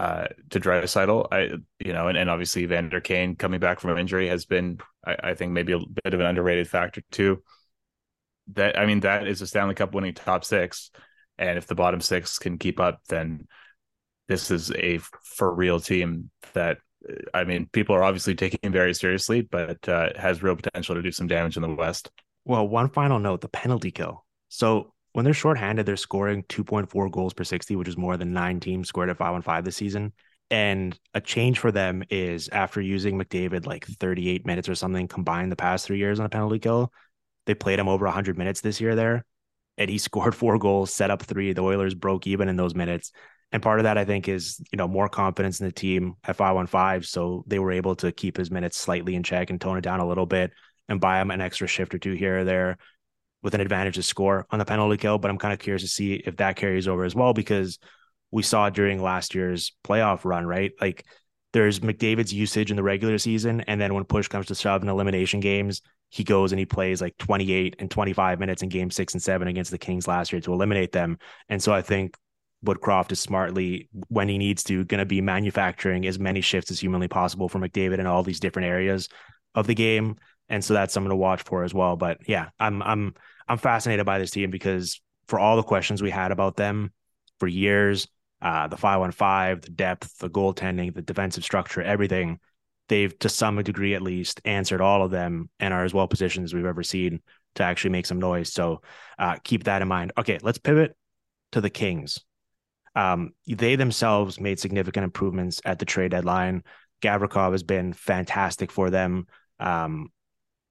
uh, to Draisaitl, I you know, and, and obviously Vander Kane coming back from injury has been, I, I think, maybe a bit of an underrated factor too. That I mean, that is a Stanley Cup winning top six, and if the bottom six can keep up, then this is a for real team that I mean, people are obviously taking very seriously, but uh, has real potential to do some damage in the West. Well, one final note: the penalty kill. So when they're shorthanded, they're scoring 2.4 goals per 60, which is more than nine teams scored at five on five this season. And a change for them is after using McDavid like 38 minutes or something combined the past three years on a penalty kill, they played him over 100 minutes this year there, and he scored four goals, set up three. The Oilers broke even in those minutes, and part of that, I think, is you know more confidence in the team at five on five, so they were able to keep his minutes slightly in check and tone it down a little bit, and buy him an extra shift or two here or there, with an advantage to score on the penalty kill. But I'm kind of curious to see if that carries over as well because we saw during last year's playoff run, right? Like there's McDavid's usage in the regular season, and then when push comes to shove in elimination games, he goes and he plays like 28 and 25 minutes in game six and seven against the Kings last year to eliminate them. And so I think Woodcroft is smartly, when he needs to, going to be manufacturing as many shifts as humanly possible for McDavid in all these different areas of the game, and so that's something to watch for as well. But yeah, I'm I'm I'm fascinated by this team because for all the questions we had about them for years, uh, the five on five, the depth, the goaltending, the defensive structure, everything, they've to some degree at least answered all of them and are as well positioned as we've ever seen to actually make some noise. So uh, keep that in mind. Okay, let's pivot to the Kings. Um, they themselves made significant improvements at the trade deadline. Gavrikov has been fantastic for them. Um,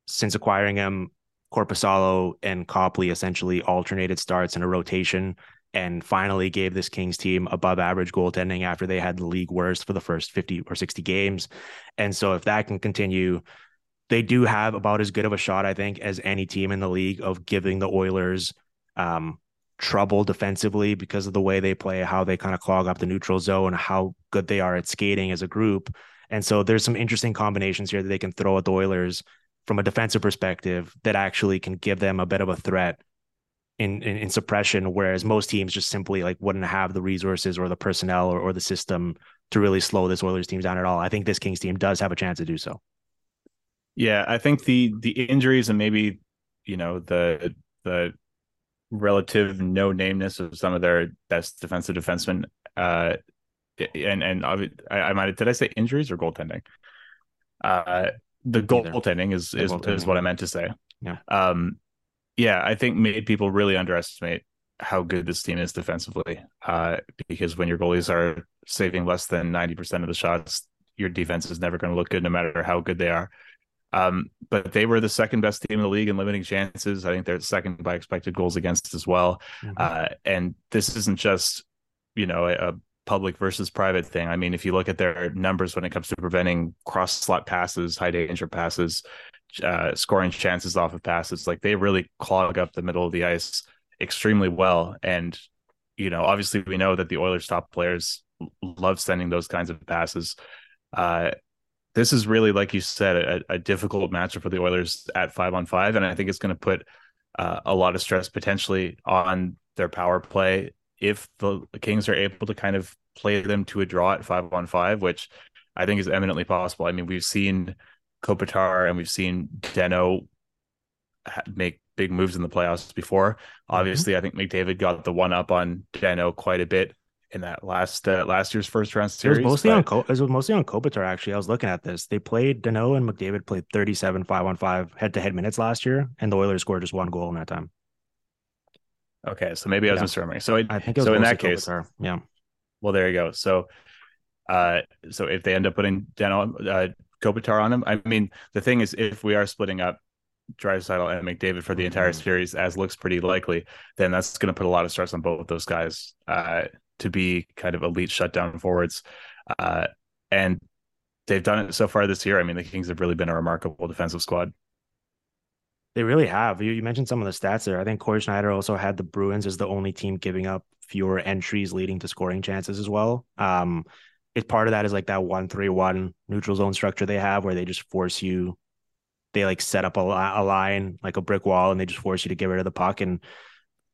since acquiring him, Korpisalo and Copley essentially alternated starts in a rotation and finally gave this Kings team above average goaltending after they had the league worst for the first 50 or 60 games. And so if that can continue, they do have about as good of a shot, I think, as any team in the league of giving the Oilers um, trouble defensively because of the way they play, how they kind of clog up the neutral zone, how good they are at skating as a group. And so there's some interesting combinations here that they can throw at the Oilers from a defensive perspective that actually can give them a bit of a threat in, in, in suppression, whereas most teams just simply like wouldn't have the resources or the personnel or, or the system to really slow this Oilers team down at all. I think this Kings team does have a chance to do so. Yeah, I think the the injuries and maybe you know the the relative no nameness of some of their best defensive defensemen. Uh, and and I, I might did I say injuries or goaltending? Uh, the goaltending is is, goaltending. is what I meant to say. Yeah. Um, yeah, I think made people really underestimate how good this team is defensively. Uh, because when your goalies are saving less than ninety percent of the shots, your defense is never going to look good, no matter how good they are. Um, but they were the second best team in the league in limiting chances. I think they're second by expected goals against as well. Mm-hmm. Uh, and this isn't just, you know, a, public versus private thing. I mean, if you look at their numbers when it comes to preventing cross slot passes, high danger passes, uh, scoring chances off of passes, like they really clog up the middle of the ice extremely well. And, you know, obviously we know that the Oilers top players love sending those kinds of passes. Uh, this is really, like you said, a, a, difficult matchup for the Oilers at five on five, and I think it's going to put uh, a lot of stress potentially on their power play if the Kings are able to kind of play them to a draw at five on five, which I think is eminently possible. I mean, we've seen Kopitar and we've seen Danault make big moves in the playoffs before. Mm-hmm. Obviously, mm-hmm. I think McDavid got the one up on Danault quite a bit in that last uh, last year's first round series. It was mostly but... on it was mostly on Kopitar actually. I was looking at this. They played Danault and McDavid played 37 5 on 5 head to head minutes last year, and the Oilers scored just one goal in that time. Okay, so maybe I was yeah. misremembering. So it, I think so in that case, Kopitar. yeah. Well, there you go. So, uh, so if they end up putting Danault, uh, Kopitar on him, I mean, the thing is, if we are splitting up Draisaitl and McDavid for the entire mm-hmm. series, as looks pretty likely, then that's going to put a lot of stress on both those guys. Uh, to be kind of elite shutdown forwards. Uh, and they've done it so far this year. I mean, the Kings have really been a remarkable defensive squad. They really have. You, you mentioned some of the stats there. I think Corey Sznajder also had the Bruins as the only team giving up fewer entries leading to scoring chances as well. Um, it part of that is like that one three one neutral zone structure they have where they just force you. They like set up a, a line like a brick wall and they just force you to get rid of the puck and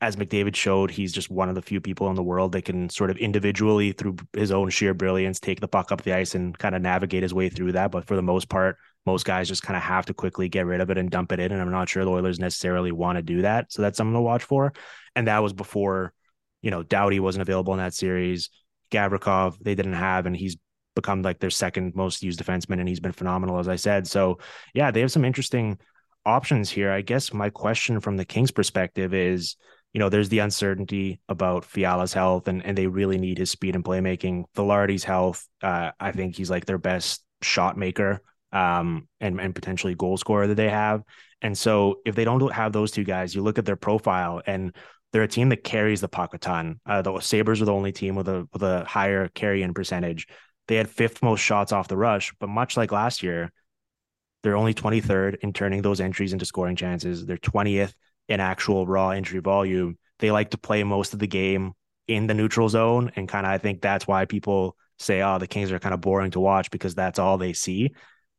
as McDavid showed, he's just one of the few people in the world that can sort of individually, through his own sheer brilliance, take the puck up the ice and kind of navigate his way through that. But for the most part, most guys just kind of have to quickly get rid of it and dump it in. And I'm not sure the Oilers necessarily want to do that. So that's something to watch for. And that was before, you know, Doughty wasn't available in that series. Gavrikov, they didn't have, and he's become like their second most used defenseman, and he's been phenomenal, as I said. So, yeah, they have some interesting options here. I guess my question from the Kings perspective is, you know, there's the uncertainty about Fiala's health, and and they really need his speed and playmaking. Vilardi's health, uh, I think he's like their best shot maker, um, and and potentially goal scorer that they have. And so if they don't have those two guys, you look at their profile, and they're a team that carries the puck a ton. Uh, the Sabres are the only team with a with a higher carry in percentage. They had fifth most shots off the rush, but much like last year, they're only 23rd in turning those entries into scoring chances. They're 20th in actual raw entry volume. They like to play most of the game in the neutral zone. And kind of, I think that's why people say, oh, the Kings are kind of boring to watch because that's all they see.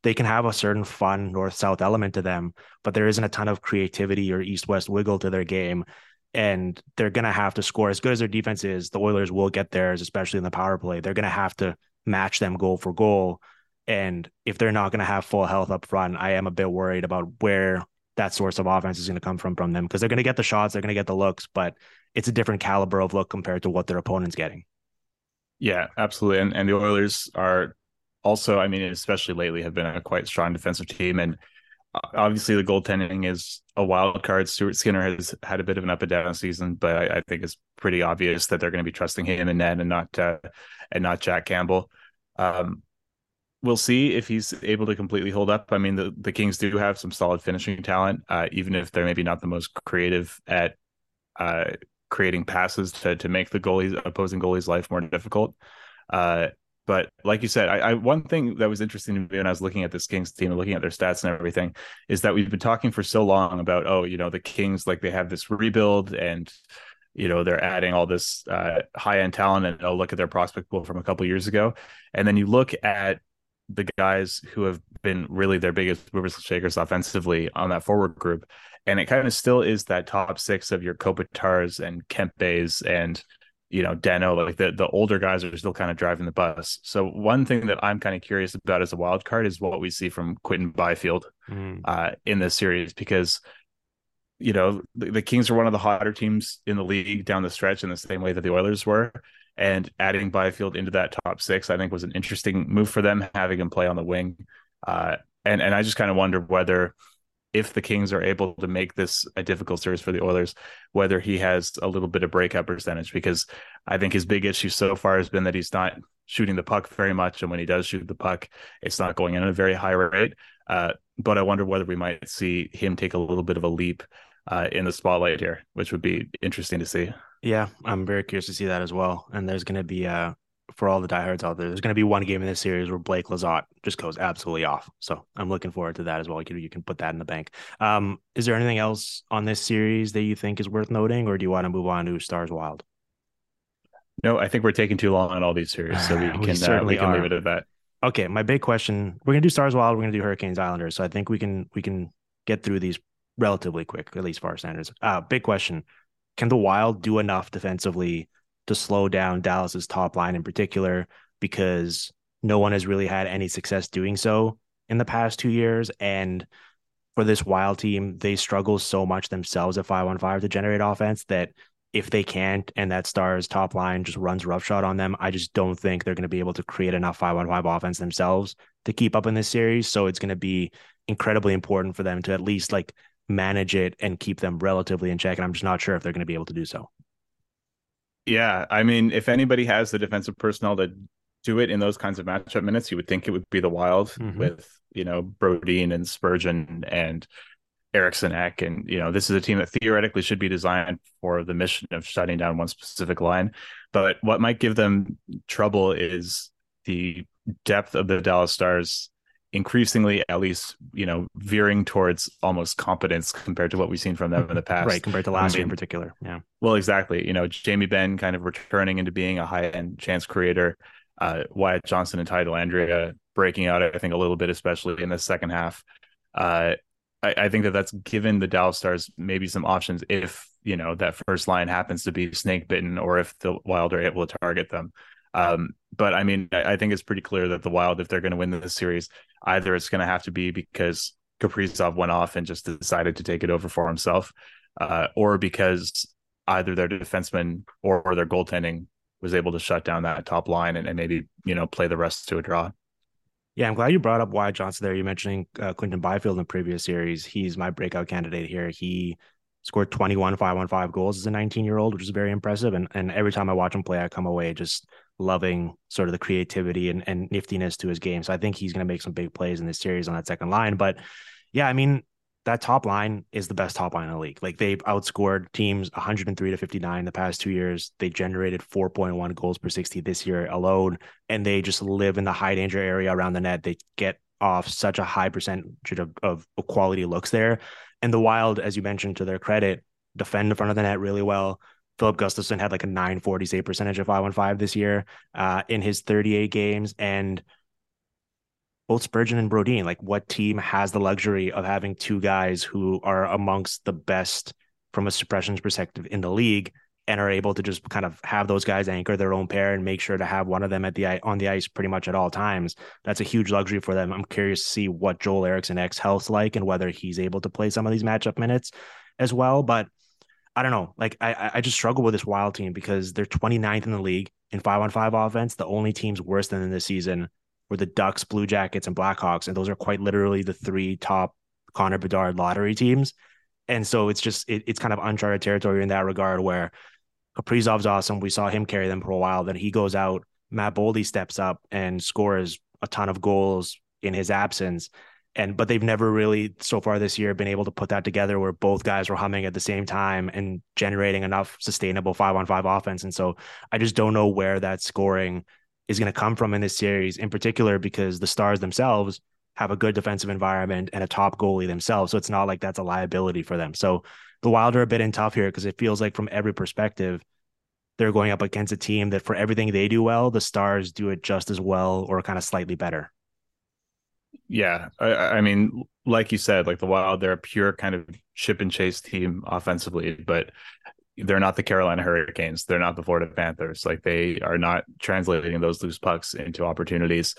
They can have a certain fun north south element to them, but there isn't a ton of creativity or east west wiggle to their game. And they're going to have to score as good as their defense is. The Oilers will get theirs, especially in the power play. They're going to have to match them goal for goal. And if they're not going to have full health up front, I am a bit worried about where that source of offense is going to come from from them because they're going to get the shots, they're going to get the looks, but it's a different caliber of look compared to what their opponent's getting. Yeah, absolutely. And and the Oilers are also, I mean, especially lately, have been a quite strong defensive team. And uh, obviously, the goaltending is a wild card. Stuart Skinner has had a bit of an up and down season, but I, I think it's pretty obvious that they're going to be trusting him and Ned and not uh, and not Jack Campbell. Um, we'll see if he's able to completely hold up. I mean, the, the Kings do have some solid finishing talent, uh, even if they're maybe not the most creative at uh, creating passes to to make the goalies opposing goalies' life more difficult. Uh, but like you said, I, I, one thing that was interesting to me when I was looking at this Kings team and looking at their stats and everything is that we've been talking for so long about oh, you know, the Kings like they have this rebuild and you know they're adding all this uh, high end talent and oh look at their prospect pool from a couple years ago, and then you look at the guys who have been really their biggest movers and shakers offensively on that forward group, and it kind of still is that top six of your Kopitars and Kempes and you know Danault, like the the older guys are still kind of driving the bus. So one thing that I'm kind of curious about as a wild card is what we see from Quinton Byfield mm. uh, in this series because you know the, the Kings are one of the hotter teams in the league down the stretch in the same way that the Oilers were. And adding Byfield into that top six, I think, was an interesting move for them, having him play on the wing. Uh, and and I just kind of wonder whether if the Kings are able to make this a difficult series for the Oilers, whether he has a little bit of breakout percentage, because I think his big issue so far has been that he's not shooting the puck very much. And when he does shoot the puck, it's not going in at a very high rate. Uh, but I wonder whether we might see him take a little bit of a leap uh, in the spotlight here, which would be interesting to see. Yeah, I'm very curious to see that as well. And there's going to be uh, for all the diehards out there, there's going to be one game in this series where Blake Lizotte just goes absolutely off. So I'm looking forward to that as well. You can, you can put that in the bank. Um, is there anything else on this series that you think is worth noting, or do you want to move on to Stars Wild? No, I think we're taking too long on all these series, so we can we certainly uh, we can leave it at that. Okay, my big question: We're gonna do Stars Wild, we're gonna do Hurricanes Islanders, so I think we can we can get through these relatively quick, at least for our standards. Uh, big question: Can the Wild do enough defensively to slow down Dallas's top line in particular because no one has really had any success doing so in the past two years. And for this wild team, they struggle so much themselves at five on five to generate offense that if they can't and that Stars top line just runs roughshod on them, I just don't think they're going to be able to create enough five on five offense themselves to keep up in this series. So it's going to be incredibly important for them to at least like manage it and keep them relatively in check. And I'm just not sure if they're going to be able to do so. Yeah, I mean, if anybody has the defensive personnel to do it in those kinds of matchup minutes, you would think it would be the Wild mm-hmm. with you know Brodin and Spurgeon and Eriksson Ek, and you know this is a team that theoretically should be designed for the mission of shutting down one specific line. But what might give them trouble is the depth of the Dallas Stars increasingly at least you know veering towards almost competence compared to what we've seen from them in the past. Right compared to last I mean, year in particular yeah. well exactly you know Jamie Benn kind of returning into being a high-end chance creator uh, Wyatt Johnston and ty dellandrea breaking out i think a little bit especially in the second half. Uh, I, I think that that's given the dallas stars maybe some options if you know that first line happens to be snake bitten or if the wild are able to target them. Um, but I mean, I think it's pretty clear that the Wild, if they're going to win this series, either it's going to have to be because Kaprizov went off and just decided to take it over for himself, uh, or because either their defenseman or their goaltending was able to shut down that top line and, and maybe you know play the rest to a draw. Yeah, I'm glad you brought up Wyatt Johnston there. You're mentioning uh, Quinton Byfield in the previous series. He's my breakout candidate here. He scored 21 5 on 5 goals as a 19 year old, which is very impressive. And and every time I watch him play, I come away just loving sort of the creativity and, and niftiness to his game. So I think he's going to make some big plays in this series on that second line. But yeah, I mean, that top line is the best top line in the league. Like they've outscored teams 103 to 59 the past two years. They generated 4.1 goals per 60 this year alone, and they just live in the high danger area around the net. They get off such a high percentage of, of quality looks there. And the Wild, as you mentioned, to their credit, defend in front of the net really well. Filip Gustavsson had like a 940 save percentage of 5 on 5 this year uh, in his 38 games. And both Spurgeon and Brodin, like what team has the luxury of having two guys who are amongst the best from a suppressions perspective in the league and are able to just kind of have those guys anchor their own pair and make sure to have one of them at the on the ice pretty much at all times. That's a huge luxury for them. I'm curious to see what Joel Eriksson Ek's health like and whether he's able to play some of these matchup minutes as well. But I don't know. Like I I just struggle with this wild team because they're 29th in the league in five on five offense. The only teams worse than this season were the Ducks, Blue Jackets, and Blackhawks, and those are quite literally the three top Connor Bedard lottery teams. And so it's just it, it's kind of uncharted territory in that regard where Kaprizov's awesome. We saw him carry them for a while. Then he goes out. Matt Boldy steps up and scores a ton of goals in his absence. And but they've never really so far this year been able to put that together where both guys were humming at the same time and generating enough sustainable five on five offense. And so I just don't know where that scoring is going to come from in this series, in particular because the Stars themselves have a good defensive environment and a top goalie themselves. So it's not like that's a liability for them. So the Wild are a bit in tough here because it feels like from every perspective, they're going up against a team that for everything they do well, the Stars do it just as well or kind of slightly better. Yeah. I, I mean, like you said, like the Wild, they're a pure kind of chip and chase team offensively, but they're not the Carolina Hurricanes. They're not the Florida Panthers. Like they are not translating those loose pucks into opportunities.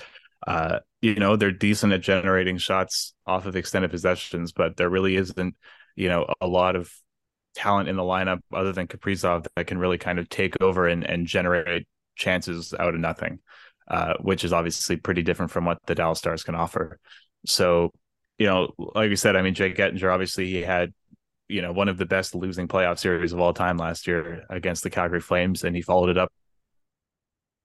Uh, you know, they're decent at generating shots off of extended possessions, but there really isn't, you know, a lot of talent in the lineup other than Kaprizov that can really kind of take over and, and generate chances out of nothing, uh, which is obviously pretty different from what the Dallas Stars can offer. So, you know, like we said, I mean, Jake Oettinger, obviously he had, you know, one of the best losing playoff series of all time last year against the Calgary Flames, and he followed it up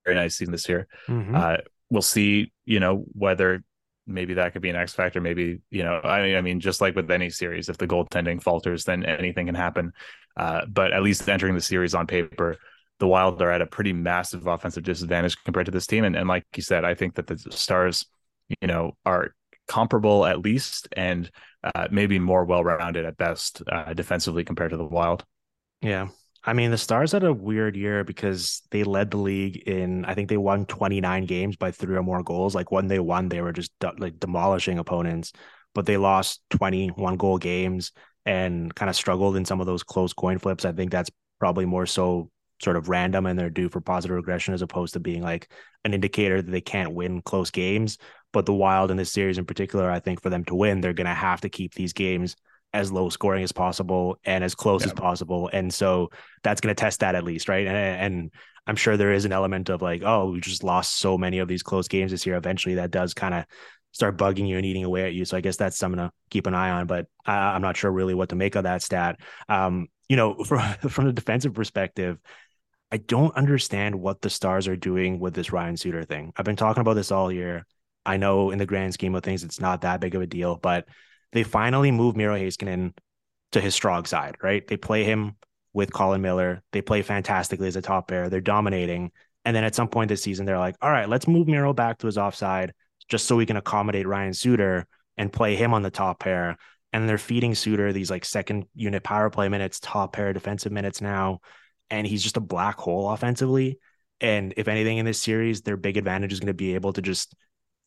very nice season this year. Mm-hmm. Uh, we'll see, you know, whether maybe that could be an X factor. Maybe, you know, I mean, I mean, just like with any series, if the goaltending falters, then anything can happen. Uh, but at least entering the series on paper, the Wild are at a pretty massive offensive disadvantage compared to this team. And, and like you said, I think that the Stars, you know, are comparable at least, and uh, maybe more well rounded at best uh, defensively compared to the Wild. Yeah, I mean, the Stars had a weird year because they led the league in, I think they won 29 games by three or more goals. Like when they won, they were just like demolishing opponents, but they lost 21 goal games and kind of struggled in some of those close coin flips. I think that's probably more so sort of random and they're due for positive regression as opposed to being like an indicator that they can't win close games. But the Wild in this series in particular, I think for them to win, they're going to have to keep these games as low scoring as possible and as close yeah. as possible. And so that's going to test that at least, right? And, and I'm sure there is an element of like, oh, we just lost so many of these close games this year. Eventually, that does kind of start bugging you and eating away at you. So I guess that's something to keep an eye on. But I, am not sure really what to make of that stat. Um, you know, from from a defensive perspective. I don't understand what the stars are doing with this Ryan Suter thing. I've been talking about this all year. I know in the grand scheme of things, it's not that big of a deal, but they finally move Miro Heiskanen to his strong side, right? They play him with Colin Miller. They play fantastically as a top pair. They're dominating. And then at some point this season, they're like, all right, let's move Miro back to his offside just so we can accommodate Ryan Suter and play him on the top pair. And they're feeding Suter these like second unit power play minutes, top pair defensive minutes now. And he's just a black hole offensively. And if anything in this series, their big advantage is going to be able to just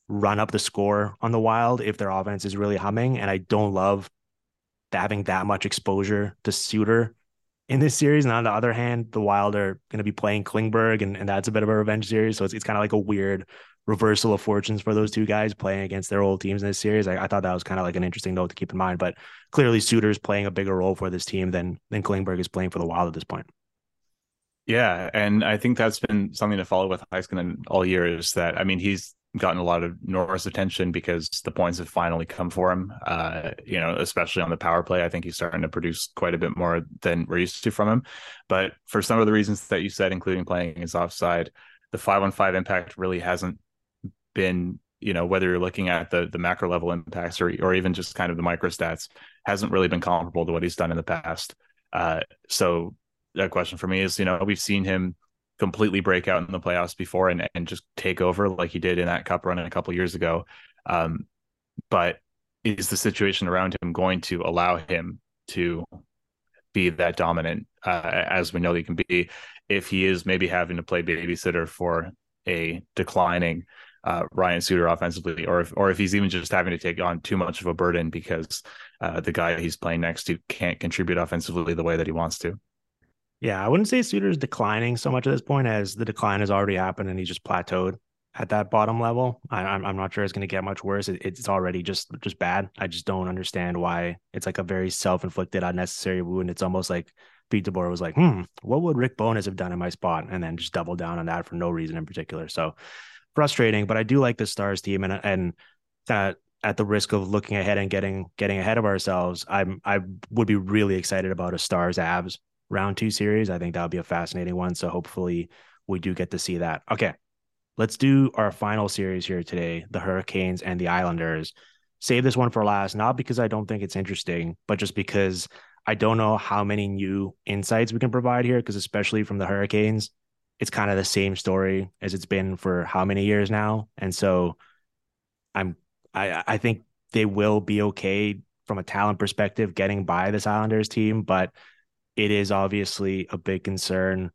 run up the score on the Wild if their offense is really humming. And I don't love having that much exposure to Suter in this series. And on the other hand, the Wild are going to be playing Klingberg, and, and that's a bit of a revenge series. So it's, it's kind of like a weird reversal of fortunes for those two guys playing against their old teams in this series. I, I thought that was kind of like an interesting note to keep in mind. But clearly, Suter is playing a bigger role for this team than than Klingberg is playing for the Wild at this point. Yeah, and I think that's been something to follow with Heiskanen all year. Is that I mean he's gotten a lot of Norris attention because the points have finally come for him. Uh, you know, especially on the power play, I think he's starting to produce quite a bit more than we're used to from him. But for some of the reasons that you said, including playing his offside, the five on five impact really hasn't been. You know, whether you're looking at the the macro level impacts or or even just kind of the micro stats, hasn't really been comparable to what he's done in the past. Uh, so that question for me is, you know, we've seen him completely break out in the playoffs before and, and just take over like he did in that cup run a couple years ago. Um, but is the situation around him going to allow him to be that dominant uh, as we know he can be if he is maybe having to play babysitter for a declining uh, Ryan Suter offensively, or if or if he's even just having to take on too much of a burden because uh, the guy he's playing next to can't contribute offensively the way that he wants to. Yeah, I wouldn't say Suter's declining so much at this point as the decline has already happened and he just plateaued at that bottom level. I, am I'm, I'm not sure it's going to get much worse. It, it's already just just bad. I just don't understand why it's like a very self inflicted, unnecessary wound. It's almost like Pete DeBoer was like, hmm, what would Rick Bowness have done in my spot? And then just double down on that for no reason in particular. So frustrating, but I do like the Stars team and and uh, at the risk of looking ahead and getting getting ahead of ourselves, I'm I would be really excited about a Stars Avs round two series. I think that would be a fascinating one. So hopefully we do get to see that. Okay. let's do our final series here today the Hurricanes and the Islanders. Save this one for last, not because I don't think it's interesting, but just because I don't know how many new insights we can provide here, because especially from the Hurricanes, it's kind of the same story as it's been for how many years now. And so I'm I I think they will be okay from a talent perspective getting by this Islanders team, but it is obviously a big concern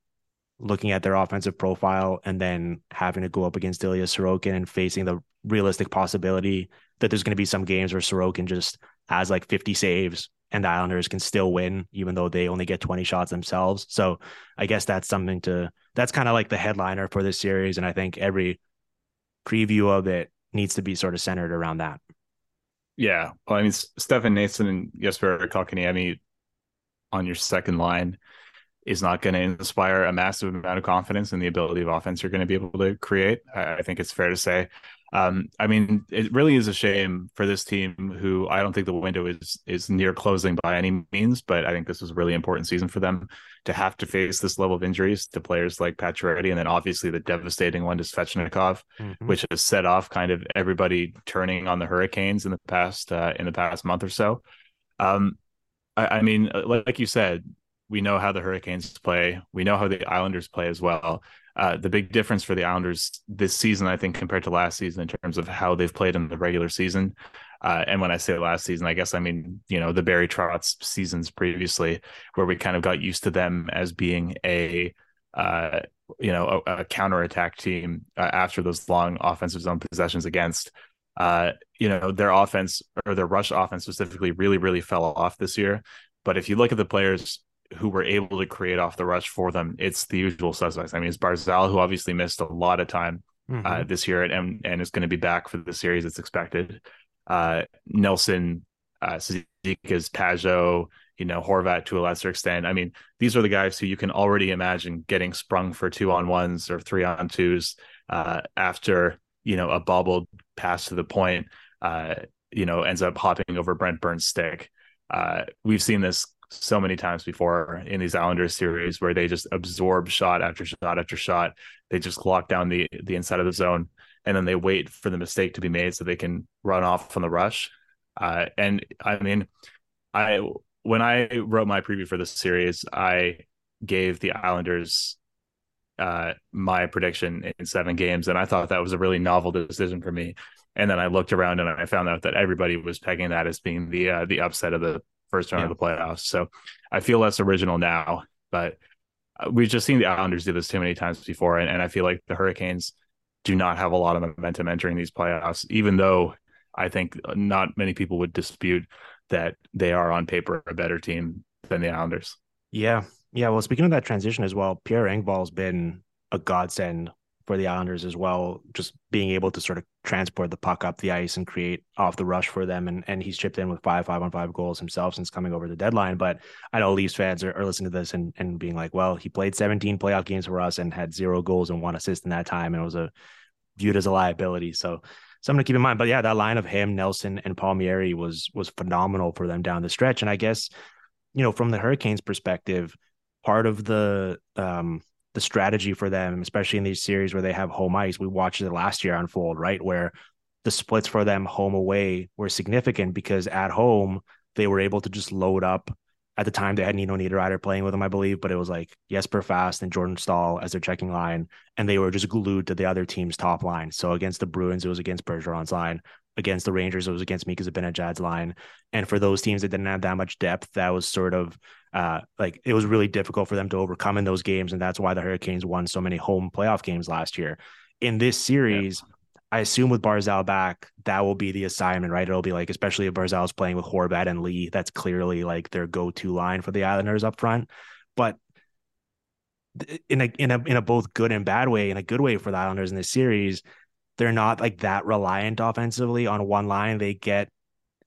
looking at their offensive profile and then having to go up against Ilya Sorokin and facing the realistic possibility that there's going to be some games where Sorokin just has like 50 saves and the Islanders can still win, even though they only get 20 shots themselves. So I guess that's something to, that's kind of like the headliner for this series. And I think every preview of it needs to be sort of centered around that. Yeah. Well, I mean, Stefan Noesen and Jesper Kotkaniemi on your second line is not going to inspire a massive amount of confidence in the ability of offense you're going to be able to create. I think it's fair to say. Um, I mean, it really is a shame for this team, who I don't think the window is is near closing by any means, but I think this is a really important season for them to have to face this level of injuries to players like Pacioretty, and then obviously the devastating one to Svechnikov, mm-hmm. which has set off kind of everybody turning on the Hurricanes in the past uh, in the past month or so. Um, I, I mean, uh, like you said, we know how the Hurricanes play. We know how the Islanders play as well. Uh, the big difference for the Islanders this season, I think, compared to last season in terms of how they've played in the regular season. Uh, and when I say last season, I guess I mean, you know, the Barry Trotz seasons previously, where we kind of got used to them as being a, uh, you know, a, a counterattack team uh, after those long offensive zone possessions against. Uh, you know, their offense or their rush offense specifically really, really fell off this year. But if you look at the players who were able to create off the rush for them, it's the usual suspects. I mean, it's Barzal, who obviously missed a lot of time uh, mm-hmm. uh, this year and, and is going to be back for the series, it's expected. Uh, Nelson, uh, Cizikas, Pageau, you know, Horvat to a lesser extent. I mean, these are the guys who you can already imagine getting sprung for two on ones or three on twos uh, after, you know, a bobbled pass to the point, uh, you know, ends up hopping over Brent Burns' stick. Uh, we've seen this so many times before in these Islanders series where they just absorb shot after shot after shot. They just lock down the the inside of the zone and then they wait for the mistake to be made so they can run off from the rush. Uh, and I mean, I when I wrote my preview for this series, I gave the Islanders uh, my prediction in seven games, and I thought that was a really novel decision for me. And then I looked around and I found out that everybody was pegging that as being the uh, the upset of the first round yeah. of the playoffs. So I feel less original now, but uh, we've just seen the Islanders do this too many times before, and, and I feel like the Hurricanes do not have a lot of momentum entering these playoffs, even though I think not many people would dispute that they are on paper a better team than the Islanders. Yeah. Yeah. Well, speaking of that transition as well, Pierre Engvall's been a godsend for the Islanders as well, just being able to sort of transport the puck up the ice and create off the rush for them. And and he's chipped in with five five on five goals himself since coming over the deadline. But I know Leafs fans are, are listening to this and, and being like, well, he played 17 playoff games for us and had zero goals and one assist in that time. And it was a viewed as a liability. So something to keep in mind. But yeah, that line of him, Nelson, and Palmieri was was phenomenal for them down the stretch. And I guess, you know, from the Hurricanes perspective, part of the um the strategy for them, especially in these series where they have home ice. We watched it last year unfold, right? Where the splits for them home away were significant because at home they were able to just load up. At the time, they had Nino Niederreiter playing with them, I believe, but it was like Jesper Fast and Jordan Staal as their checking line, and they were just glued to the other team's top line. So against the Bruins, it was against Bergeron's line. Against the Rangers, it was against Mika Zibanejad's line. And for those teams that didn't have that much depth, that was sort of uh, like it was really difficult for them to overcome in those games, and that's why the Hurricanes won so many home playoff games last year. In this series, yeah. I assume with Barzal back, that will be the assignment, right? It'll be like, especially if Barzal's playing with Horvat and Lee, that's clearly like their go-to line for the Islanders up front. But in a in a in a both good and bad way, in a good way for the Islanders in this series, they're not like that reliant offensively on one line. They get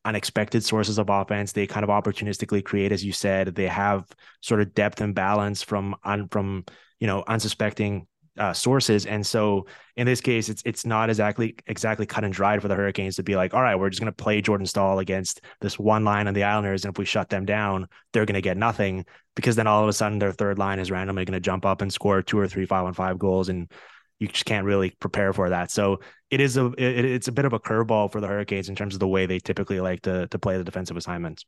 unexpected sources of offense. They kind of opportunistically create, as you said. They have sort of depth and balance from un, from you know unsuspecting uh, sources. And so in this case, it's it's not exactly exactly cut and dried for the Hurricanes to be like, all right, we're just going to play Jordan Staal against this one line on the Islanders, and if we shut them down, they're going to get nothing because then all of a sudden their third line is randomly going to jump up and score two or three five on five goals and you just can't really prepare for that. So it is a it, it's a bit of a curveball for the Hurricanes in terms of the way they typically like to to play the defensive assignments.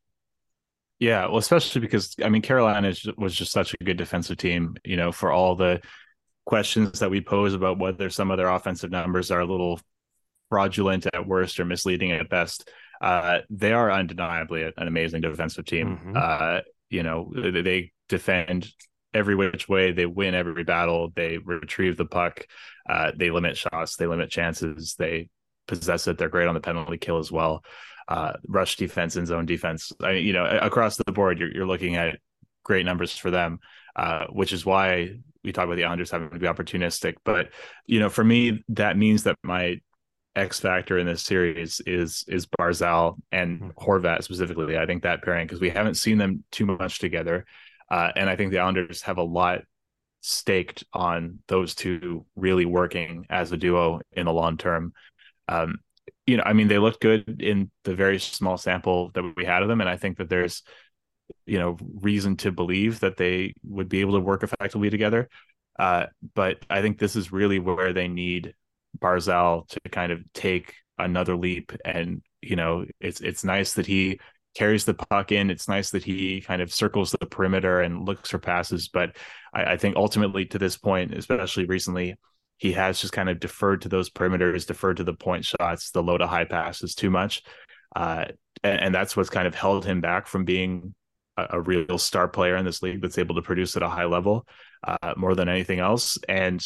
Yeah, well, especially because I mean Carolina was just such a good defensive team. You know, for all the questions that we pose about whether some of their offensive numbers are a little fraudulent at worst or misleading at best, uh, they are undeniably an amazing defensive team. Mm-hmm. Uh, you know, they defend every which way. They win every battle. They retrieve the puck. Uh, they limit shots. They limit chances. They possess it. They're great on the penalty kill as well uh, rush defense and zone defense. I, you know, across the board, you're, you're looking at great numbers for them, uh, which is why we talk about the Islanders having to be opportunistic. But you know, for me, that means that my X factor in this series is is Barzal and hmm. Horvat specifically. I think that pairing because we haven't seen them too much together, uh, and I think the Islanders have a lot staked on those two really working as a duo in the long term. Um, you know, I mean, they looked good in the very small sample that we had of them, and I think that there's, you know, reason to believe that they would be able to work effectively together. Uh, but I think this is really where they need Barzal to kind of take another leap. And you know, it's it's nice that he carries the puck in. It's nice that he kind of circles the perimeter and looks for passes. But I, I think ultimately, to this point, especially recently, he has just kind of deferred to those perimeters, deferred to the point shots, the low to high passes too much. Uh, and, and, that's what's kind of held him back from being a, a, real star player in this league that's able to produce at a high level uh, more than anything else. And,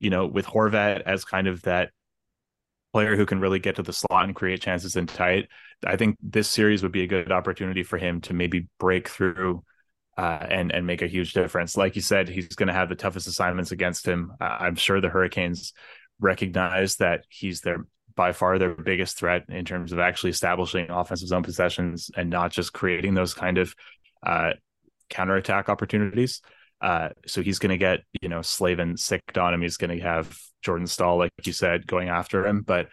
you know, with Horvat as kind of that player who can really get to the slot and create chances in tight, I think this series would be a good opportunity for him to maybe break through uh, and and make a huge difference. Like you said, he's going to have the toughest assignments against him. I'm sure the Hurricanes recognize that he's their by far their biggest threat in terms of actually establishing offensive zone possessions and not just creating those kind of uh, counterattack opportunities. Uh, so he's going to get you know Slavin sicked on him. He's going to have Jordan Staal, like you said, going after him. But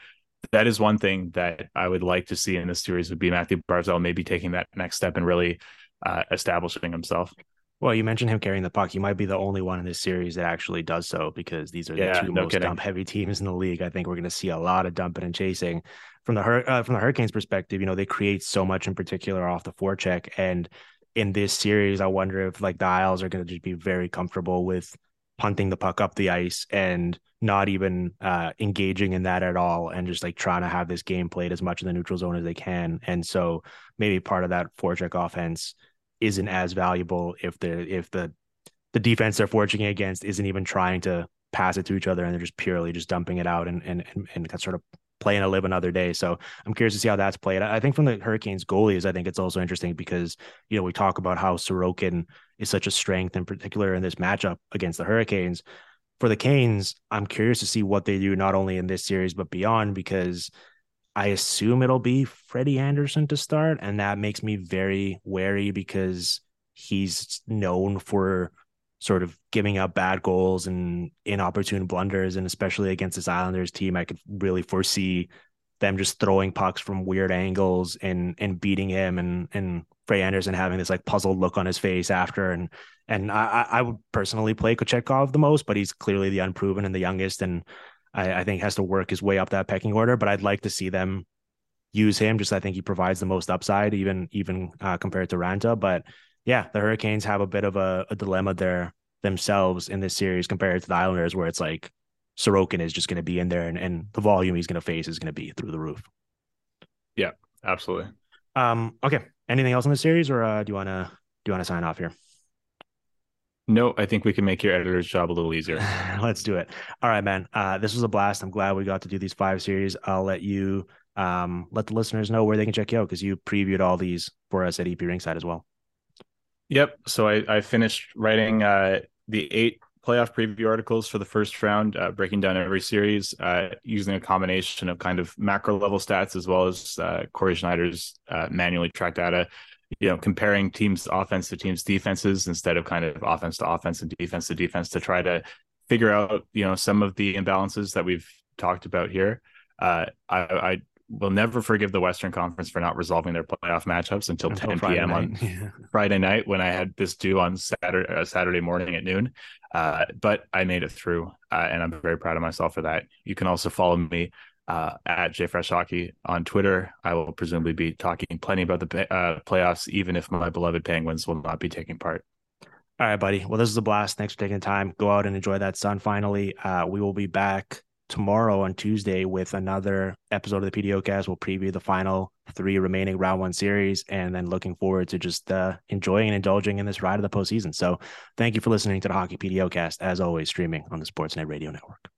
that is one thing that I would like to see in this series would be Mathew Barzal maybe taking that next step and really uh, establishing himself. Well, you mentioned him carrying the puck. He might be the only one in this series that actually does so because these are yeah, the two no most kidding. dump heavy teams in the league. I think we're going to see a lot of dumping and chasing from the uh, from the Hurricanes' perspective. You know, they create so much in particular off the forecheck, and in this series, I wonder if like the Isles are going to just be very comfortable with punting the puck up the ice and not even uh, engaging in that at all, and just like trying to have this game played as much in the neutral zone as they can. And so maybe part of that forecheck offense isn't as valuable if the if the the defense they're forging against isn't even trying to pass it to each other and they're just purely just dumping it out and and and, and sort of playing to live another day. So I'm curious to see how that's played. I think from the Hurricanes goalies, I think it's also interesting because you know we talk about how Sorokin is such a strength in particular in this matchup against the Hurricanes. For the Canes, I'm curious to see what they do not only in this series but beyond because I assume it'll be Freddie Andersen to start, and that makes me very wary because he's known for sort of giving up bad goals and inopportune blunders, and especially against this Islanders team, I could really foresee them just throwing pucks from weird angles and and beating him, and and Frey Andersen having this like puzzled look on his face after, and and I I would personally play Kochetkov the most, but he's clearly the unproven and the youngest, and I, I think has to work his way up that pecking order. But I'd like to see them use him. Just I think he provides the most upside, even even uh, compared to Raanta. But yeah, the Hurricanes have a bit of a, a, dilemma there themselves in this series compared to the Islanders, where it's like Sorokin is just going to be in there, and, and the volume he's going to face is going to be through the roof. Yeah, absolutely. Um. Okay. Anything else in the series, or uh, do you want to do you want to sign off here? No, I think we can make your editor's job a little easier. Let's do it. All right, man. Uh, this was a blast. I'm glad we got to do these five series. I'll let you um, let the listeners know where they can check you out because you previewed all these for us at EP Rinkside as well. Yep. So I, I finished writing uh, the eight playoff preview articles for the first round, uh, breaking down every series uh, using a combination of kind of macro level stats as well as uh, Corey Sznajder's uh, manually tracked data you know, comparing teams' offense to teams' defenses instead of kind of offense to offense and defense to defense to try to figure out, you know, some of the imbalances that we've talked about here. Uh, I, I will never forgive the Western Conference for not resolving their playoff matchups until, until 10 p.m. on yeah. Friday night when I had this due on Saturday uh, Saturday morning at noon. Uh, but I made it through, uh, and I'm very proud of myself for that. You can also follow me uh, at jfreshhockey on Twitter. I will presumably be talking plenty about the uh, playoffs, even if my beloved Penguins will not be taking part. All right, buddy. Well, this is a blast. Thanks for taking the time. Go out and enjoy that sun. Finally, uh, we will be back tomorrow on Tuesday with another episode of the PDOcast. We'll preview the final three remaining round one series and then looking forward to just uh, enjoying and indulging in this ride of the postseason. So thank you for listening to the Hockey PDOcast, as always, streaming on the Sportsnet Radio Network.